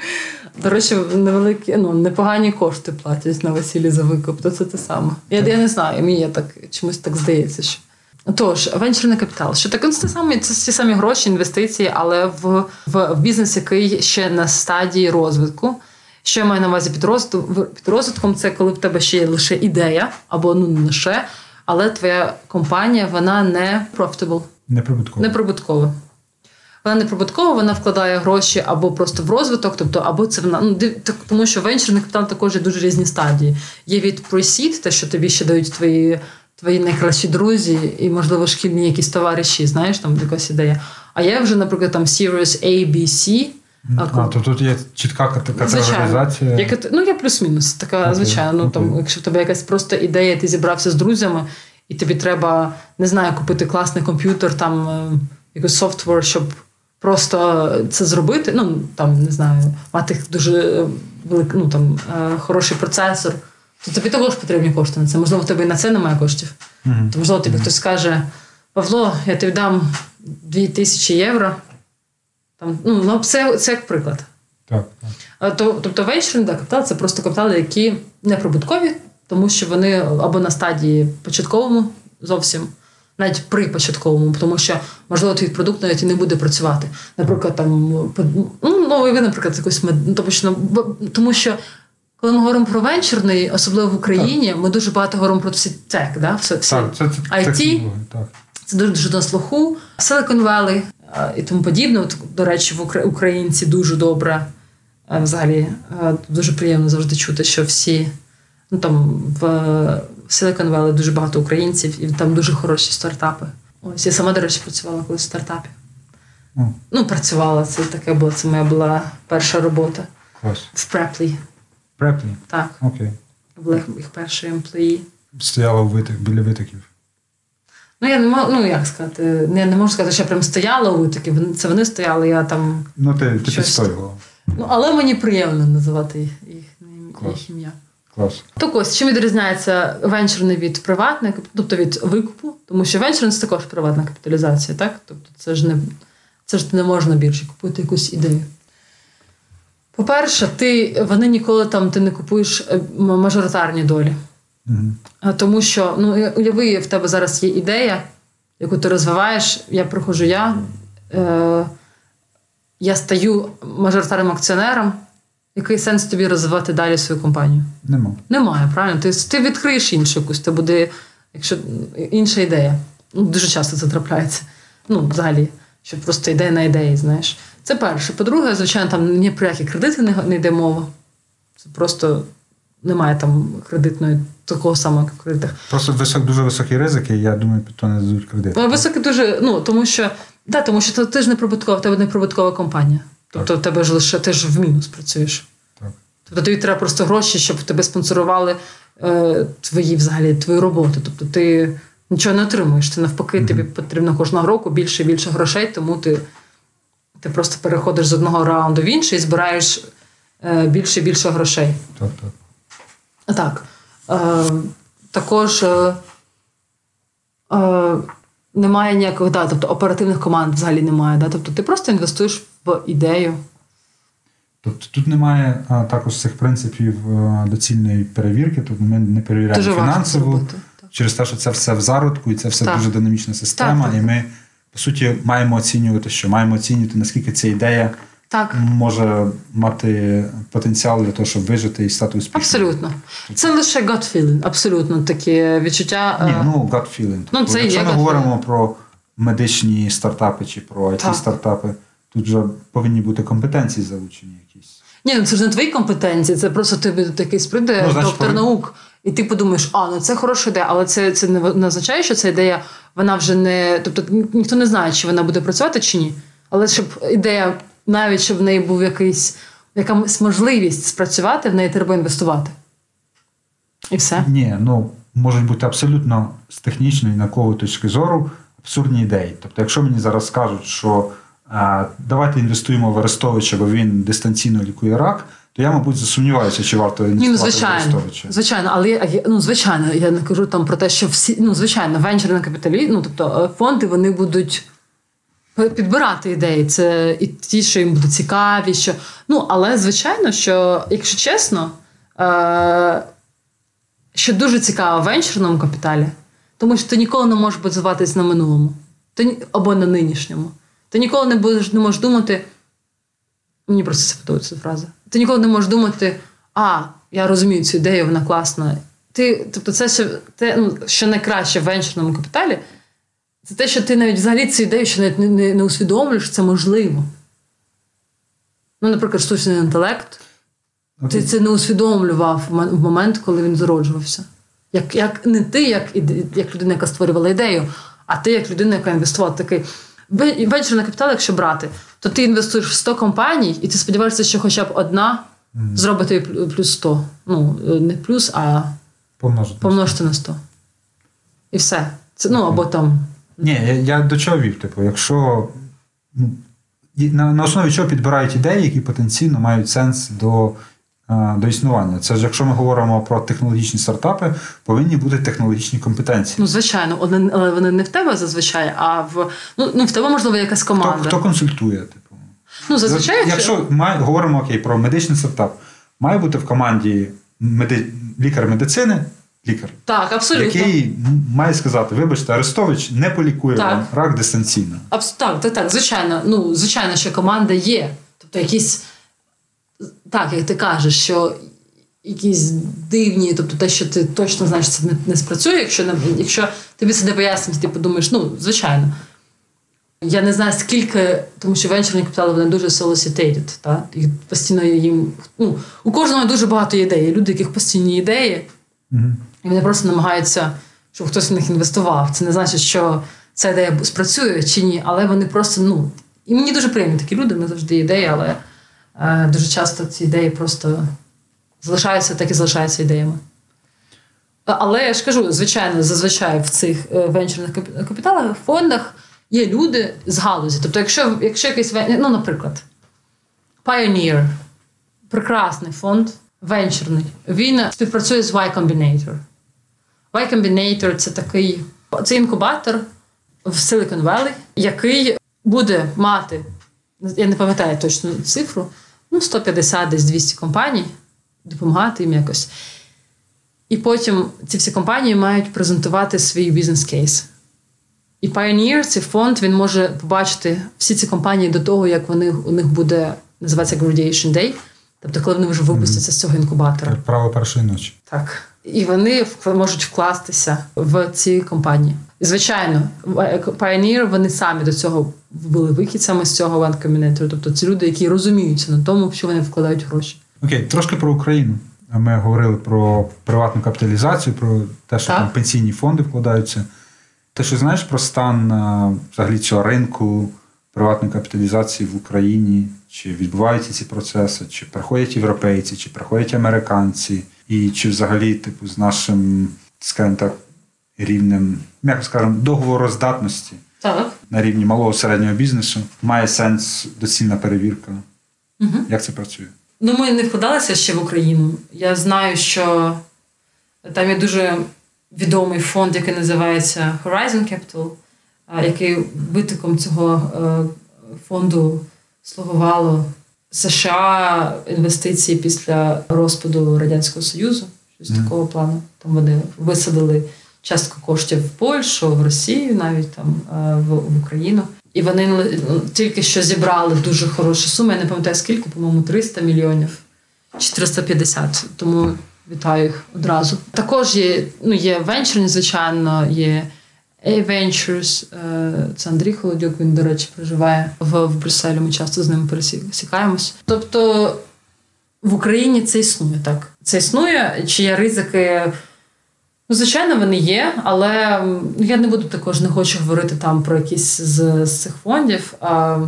Speaker 2: До речі, невеликі, ну, непогані кошти платять на весіллі за викуп, то це те саме. Я, я не знаю, мені я так чомусь так здається. що. Тож, венчурний капітал. Що таке? Ну, Це, самі, це ті самі гроші, інвестиції, але в, в, в бізнес, який ще на стадії розвитку. Що я маю на увазі під, розвитку, під розвитком, це коли в тебе ще є лише ідея, або ну не лише, але твоя компанія вона не profitable, неприбуткова. Вона неприбуткова, вона вкладає гроші або просто в розвиток, тобто, або це вона. Ну, так, тому що венчурний капітал також є дуже різні стадії. Є від pre-seed, те, що тобі ще дають твої, твої найкращі друзі, і, можливо, шкільні якісь товариші, знаєш, там якась ідея. А є вже, наприклад, там Series A, B, C.
Speaker 1: А, то тут є чітка кат- категоризація.
Speaker 2: Як, ну, є плюс-мінус. Така,
Speaker 1: Окей,
Speaker 2: звичайно. Ну, там, якщо в тебе якась просто ідея, ти зібрався з друзями, і тобі треба, не знаю, купити класний комп'ютер, там е, якийсь софтвер, щоб просто це зробити. Ну, там, не знаю, мати дуже е, велик, ну, там, е, хороший процесор, то тобі також потрібні кошти на це. Можливо, в тебе і на це немає коштів.
Speaker 1: Мгм.
Speaker 2: То, можливо, тобі хтось скаже: Павло, я тобі дам 2000 євро. Там, ну, ну, це, це як приклад.
Speaker 1: Так, так.
Speaker 2: А, То, тобто венчурний капітал це просто капітали, які не прибуткові, тому що вони або на стадії початковому зовсім, навіть при початковому, тому що можливо твій продукт навіть і не буде працювати. Наприклад, там ну, новий вид, наприклад, якось мед... ну, тому що тому що. Коли ми говоримо про венчурний, особливо в Україні, ми дуже багато говоримо про всі тек, да? все, всі,
Speaker 1: Так, це, це
Speaker 2: IT?
Speaker 1: так.
Speaker 2: це дуже дуже на слуху. Silicon Valley і тому подібне. От, до речі, в українці дуже добре. Взагалі дуже приємно завжди чути, що всі ну там в Silicon Valley дуже багато українців, і там дуже хороші стартапи. Ось я сама, до речі, працювала колись в стартапі.
Speaker 1: О,
Speaker 2: Ну, працювала, це таке було. Це моя була перша робота
Speaker 1: клас.
Speaker 2: в Преплі.
Speaker 1: Преплі.
Speaker 2: Так,
Speaker 1: Окей.
Speaker 2: була їх, перший емплеї.
Speaker 1: Стояла у витик, біля витоків.
Speaker 2: Ну, я не можу, ну як сказати, не, не можу сказати, що я прям стояла у такі. Це вони стояли, я там
Speaker 1: Ну, ти, ти
Speaker 2: Щось.
Speaker 1: підстоювала.
Speaker 2: Ну, але мені приємно називати їх, їх, їх ім'я.
Speaker 1: Клас.
Speaker 2: Так ось, чим відрізняється венчурний від приватної, тобто від викупу, тому що венчурний це також приватна капіталізація, так? Тобто це ж не, це ж не можна на біржі купити якусь ідею. По-перше, ти, вони ніколи там ти не купуєш е, мажоритарні долі.
Speaker 1: Угу.
Speaker 2: Тому що, ну, уяви, в тебе зараз є ідея, яку ти розвиваєш. Я приходжу я, е, я стаю мажоритарним акціонером. Який сенс тобі розвивати далі свою компанію?
Speaker 1: Нема.
Speaker 2: Немає, правильно? Ти, ти відкриєш іншу якусь, це буде якщо, інша ідея. Ну, Дуже часто це трапляється. Ну, взагалі, що просто ідея на ідеї, знаєш. Це перше. По-друге, звичайно, там ні про які кредити не, не йде мова. Це просто немає там кредитної такого самого, як в кредитах.
Speaker 1: Просто висок, дуже високі ризики, і я думаю, під то не дадуть кредит.
Speaker 2: Ну, дуже, ну тому що да, тому що ти ж не прибуткова, в тебе не прибуткова компанія. Тобто в тебе ж лише ти ж в мінус працюєш.
Speaker 1: Так.
Speaker 2: Тобто тобі треба просто гроші, щоб тебе спонсорували е, твої взагалі твою роботу. Тобто ти нічого не отримуєш. Ти навпаки, тобі потрібно кожного року більше і більше грошей, тому ти, ти просто переходиш з одного раунду в інший і збираєш е, більше і більше грошей.
Speaker 1: Так, так.
Speaker 2: Так. Е, також е, е, немає ніяких, да, тобто оперативних команд взагалі немає. Да? Тобто ти просто інвестуєш в ідею.
Speaker 1: Тобто тут немає а, також цих принципів а, доцільної перевірки, тобто ми не перевіряємо
Speaker 2: Дуже
Speaker 1: фінансово. Через те, що це все в зародку, і це все
Speaker 2: Так.
Speaker 1: дуже динамічна система.
Speaker 2: Так, так.
Speaker 1: І ми, по суті, маємо оцінювати, що маємо оцінювати, наскільки ця ідея
Speaker 2: Так,
Speaker 1: може мати потенціал для того, щоб вижити і стати успішною.
Speaker 2: абсолютно. Це лише gut feeling, абсолютно таке відчуття.
Speaker 1: Ні,
Speaker 2: е,
Speaker 1: ну gut feeling.
Speaker 2: Ну,
Speaker 1: Тобто,
Speaker 2: це
Speaker 1: якщо
Speaker 2: є
Speaker 1: ми
Speaker 2: gut
Speaker 1: говоримо про медичні стартапи чи про it
Speaker 2: Так.
Speaker 1: стартапи, тут вже повинні бути компетенції залучені якісь.
Speaker 2: Ні, ну це ж не твої компетенції, це просто тобі якийсь прийде
Speaker 1: Ну, значить,
Speaker 2: доктор
Speaker 1: повинен-
Speaker 2: наук, і ти подумаєш, а ну це хороша ідея, але це, це не означає, що ця ідея вона вже не. Тобто ніхто не знає, чи вона буде працювати чи ні. Але щоб ідея, навіть щоб в неї був якийсь якась можливість спрацювати, в неї треба інвестувати. І все.
Speaker 1: Ні, ну можуть бути абсолютно з технічної і наукової точки зору абсурдні ідеї. Тобто, якщо мені зараз скажуть, що давайте інвестуємо в Арестовича, бо він дистанційно лікує рак, то я, мабуть, засумніваюся, чи варто
Speaker 2: Ні, ну
Speaker 1: інвестувати в
Speaker 2: звичайно,
Speaker 1: Арестовича.
Speaker 2: звичайно, але я, ну звичайно, я не кажу там про те, що всі ну звичайно, венчурні капіталі, ну тобто е, фонди вони будуть підбирати ідеї. Це і ті, що їм буде цікаві, що ну але звичайно, що якщо чесно, е- що дуже цікаво в венчурному капіталі, тому що ти ніколи не можеш базуватись на минулому, ти або на нинішньому. Ти ніколи не будеш не можеш думати. Мені просто це подобається ця фраза. Ти ніколи не можеш думати, а, я розумію цю ідею, вона класна. Ти, тобто, це що, те, ну, що найкраще в венчурному капіталі, це те, що ти навіть взагалі цю ідею ще навіть не, не, не усвідомлюєш, що це можливо. Ну, наприклад, штучний інтелект.
Speaker 1: Ну,
Speaker 2: Ти це не усвідомлював в момент, коли він зароджувався. Як, як не ти, як, як людина, яка створювала ідею, а ти як людина, яка інвестувала такий. Ве- Венчурний капітал, якщо брати, то ти інвестуєш в 100 компаній, і ти сподіваєшся, що хоча б одна зробить тобі плюс 100. Ну, е, не плюс, а
Speaker 1: помножити.
Speaker 2: помножити на 100. І все. Це, ну, або там.
Speaker 1: Ні, я, я до чого вів? Типу, якщо ну, на, на основі чого підбирають ідеї, які потенційно мають сенс до, до існування. Це ж якщо ми говоримо про технологічні стартапи, повинні бути технологічні компетенції.
Speaker 2: Ну, звичайно, вони, але вони не в тебе зазвичай, а в. Ну, ну в тебе, можливо, якась команда.
Speaker 1: хто консультує? Типу?
Speaker 2: Ну, зазвичай, якщо...
Speaker 1: має, говоримо окей, про медичний стартап, має бути в команді меди, лікар медицини, лікар,
Speaker 2: Так, абсолютно.
Speaker 1: який має сказати: вибачте, Арестович не полікує
Speaker 2: Так.
Speaker 1: вам рак дистанційно.
Speaker 2: Абс... Так, так, так, звичайно. Ну, звичайно, що команда є. Тобто якісь, так, як ти кажеш, що якісь дивні, тобто те, що ти точно знаєш, це не, не спрацює, якщо, не, якщо тобі це не пояснять, ти подумаєш, ну, звичайно. Я не знаю, скільки, тому що венчурні капітали вони дуже solicited, та? І постійно їм. Ну, у кожного дуже багато ідей. Є люди, яких постійні ідеї,
Speaker 1: Угу.
Speaker 2: і вони просто намагаються, щоб хтось в них інвестував. Це не значить, що ця ідея спрацює чи ні, але вони просто, ну. І мені дуже приємні такі люди, вони завжди ідеї, але дуже часто ці ідеї просто залишаються, так і залишаються ідеями. Але я ж кажу, звичайно, зазвичай в цих е, венчурних капіталах, фондах є люди з галузі. Тобто, якщо, якщо якийсь ну, наприклад, Pioneer, прекрасний фонд, венчурний, він співпрацює з Y Combinator. Y Combinator – це такий це інкубатор в Silicon Valley, який буде мати, я не пам'ятаю точну цифру, ну 150 десь 200 компаній, допомагати їм якось. І потім ці всі компанії мають презентувати свій бізнес-кейс. І Pioneer, цей фонд, він може побачити всі ці компанії до того, як вони, у них буде називатися Graduation Day, тобто коли вони вже випустяться з цього інкубатора.
Speaker 1: Право першої ночі.
Speaker 2: Так. І вони можуть вкластися в ці компанії. Звичайно, Pioneer, вони самі до цього були вихідцями з цього One Combinator. Тобто це люди, які розуміються на тому, що вони вкладають гроші.
Speaker 1: Окей, трошки про Україну. Ми говорили про приватну капіталізацію, про те, що
Speaker 2: Так.
Speaker 1: там пенсійні фонди вкладаються. Ти що знаєш про стан взагалі цього ринку приватної капіталізації в Україні? Чи відбуваються ці процеси, чи приходять європейці, чи приходять американці, і чи взагалі, типу, з нашим, скажімо так, рівнем, м'яко скажемо, договороздатності
Speaker 2: Так.
Speaker 1: на рівні малого середнього бізнесу. Має сенс доцільна перевірка.
Speaker 2: Угу.
Speaker 1: Як це працює?
Speaker 2: Ну, ми не вкладалися ще в Україну. Я знаю, що там є дуже відомий фонд, який називається Horizon Capital, а, який витоком цього е, фонду слугувало США інвестиції після розпаду Радянського Союзу. Щось
Speaker 1: Мгм.
Speaker 2: такого плану. Там вони висадили частку коштів в Польщу, в Росію, навіть там е, в, Україну. І вони тільки що зібрали дуже хорошу суму. Я не пам'ятаю скільки, по-моєму, 300 мільйонів чи 350. Тому вітаю їх одразу. Також є, ну, є венчурні, звичайно, є A-Ventures, е, це Андрій Холодюк, він, до речі, проживає в, Брюсселі. Ми часто з ними пересікаємось. Тобто в Україні це існує так. Це існує, чи є ризики. Ну, звичайно, вони є, але я не буду також не хочу говорити там про якісь з, з цих фондів. А,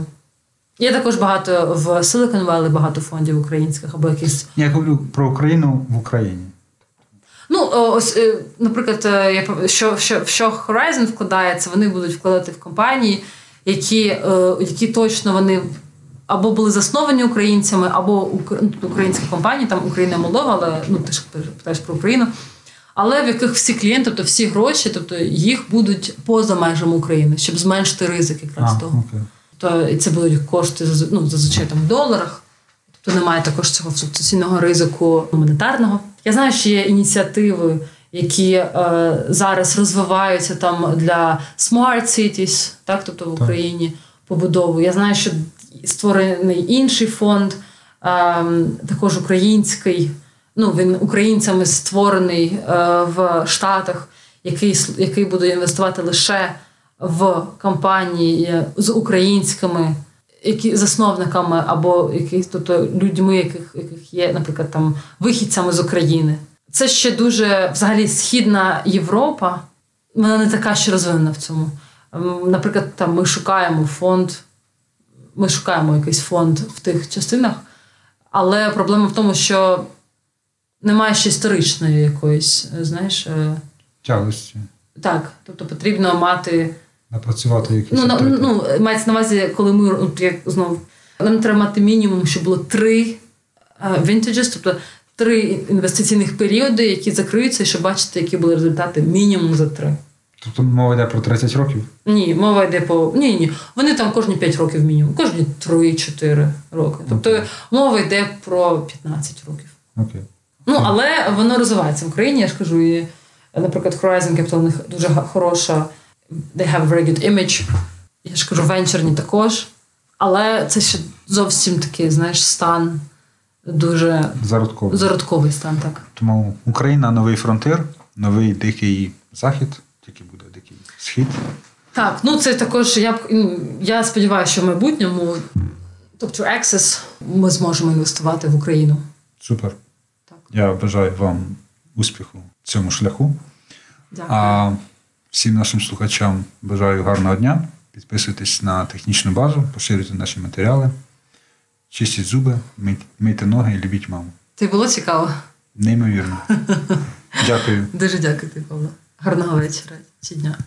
Speaker 2: є також багато в Silicon Valley багато фондів українських або якісь
Speaker 1: Я говорю про Україну в Україні.
Speaker 2: Ну, ось, е, наприклад, е, я що, що, що Horizon вкладається, вони будуть вкладати в компанії, які, е, які точно вони або були засновані українцями, або ну, українські компанії, там Україна Молдова, але ну ти ж питаєш про Україну. Але в яких всі клієнти, тобто всі гроші, тобто їх будуть поза межами України, щоб зменшити ризик якраз
Speaker 1: А,
Speaker 2: того.
Speaker 1: окей.
Speaker 2: То і це будуть кошти ну, зазвичай там в доларах. Тобто немає також цього флуктуаційного ризику монетарного. Я знаю, що є ініціативи, які е, зараз розвиваються там для smart cities, так, тобто в Україні побудову. Я знаю, що створений інший фонд, е, також український. Ну, він українцями створений е, в Штатах, який, який буде інвестувати лише в компанії з українськими які засновниками або яких, тобто людьми, яких, яких є, наприклад, там вихідцями з України. Це ще дуже взагалі східна Європа. Вона не така ще розвинена в цьому. Наприклад, там ми шукаємо фонд, ми шукаємо якийсь фонд в тих частинах, але проблема в тому, що немає ще історичної якоїсь, е, знаєш, е,
Speaker 1: Тяглості.
Speaker 2: так, тобто потрібно мати.
Speaker 1: Напрацювати якісь.
Speaker 2: Ну, на, ну, мається на увазі, коли ми як знов нам треба мати мінімум, щоб було три vintages, тобто три інвестиційних періоди, які закриються, і щоб бачити, які були результати мінімум за три.
Speaker 1: Тобто мова йде про 30 років.
Speaker 2: Ні, мова йде по ні, ні. Вони там кожні 5 років мінімум, кожні 3-4 роки. Тобто
Speaker 1: Окей.
Speaker 2: мова йде про 15 років.
Speaker 1: Окей.
Speaker 2: Ну, але воно розвивається в Україні, я ж кажу, і, наприклад, Horizon Capital у них дуже хороша, they have a very good image. Я ж кажу, венчурні також. Але це ще зовсім такий, знаєш, стан дуже
Speaker 1: Зародково.
Speaker 2: зародковий стан, так.
Speaker 1: Тому Україна новий фронтир, новий дикий захід, тільки буде дикий схід.
Speaker 2: Так, ну це також я ну, я сподіваюся, що в майбутньому, тобто Access, ми зможемо інвестувати в Україну.
Speaker 1: Супер. Я бажаю вам успіху в цьому шляху.
Speaker 2: Дякую.
Speaker 1: А всім нашим слухачам бажаю гарного дня. Підписуйтесь на технічну базу, поширюйте наші матеріали, чистіть зуби, мийте- ноги і любіть маму.
Speaker 2: Ти було цікаво?
Speaker 1: Неймовірно. Дякую.
Speaker 2: Дуже дякую Павло. Гарного вечора чи дня.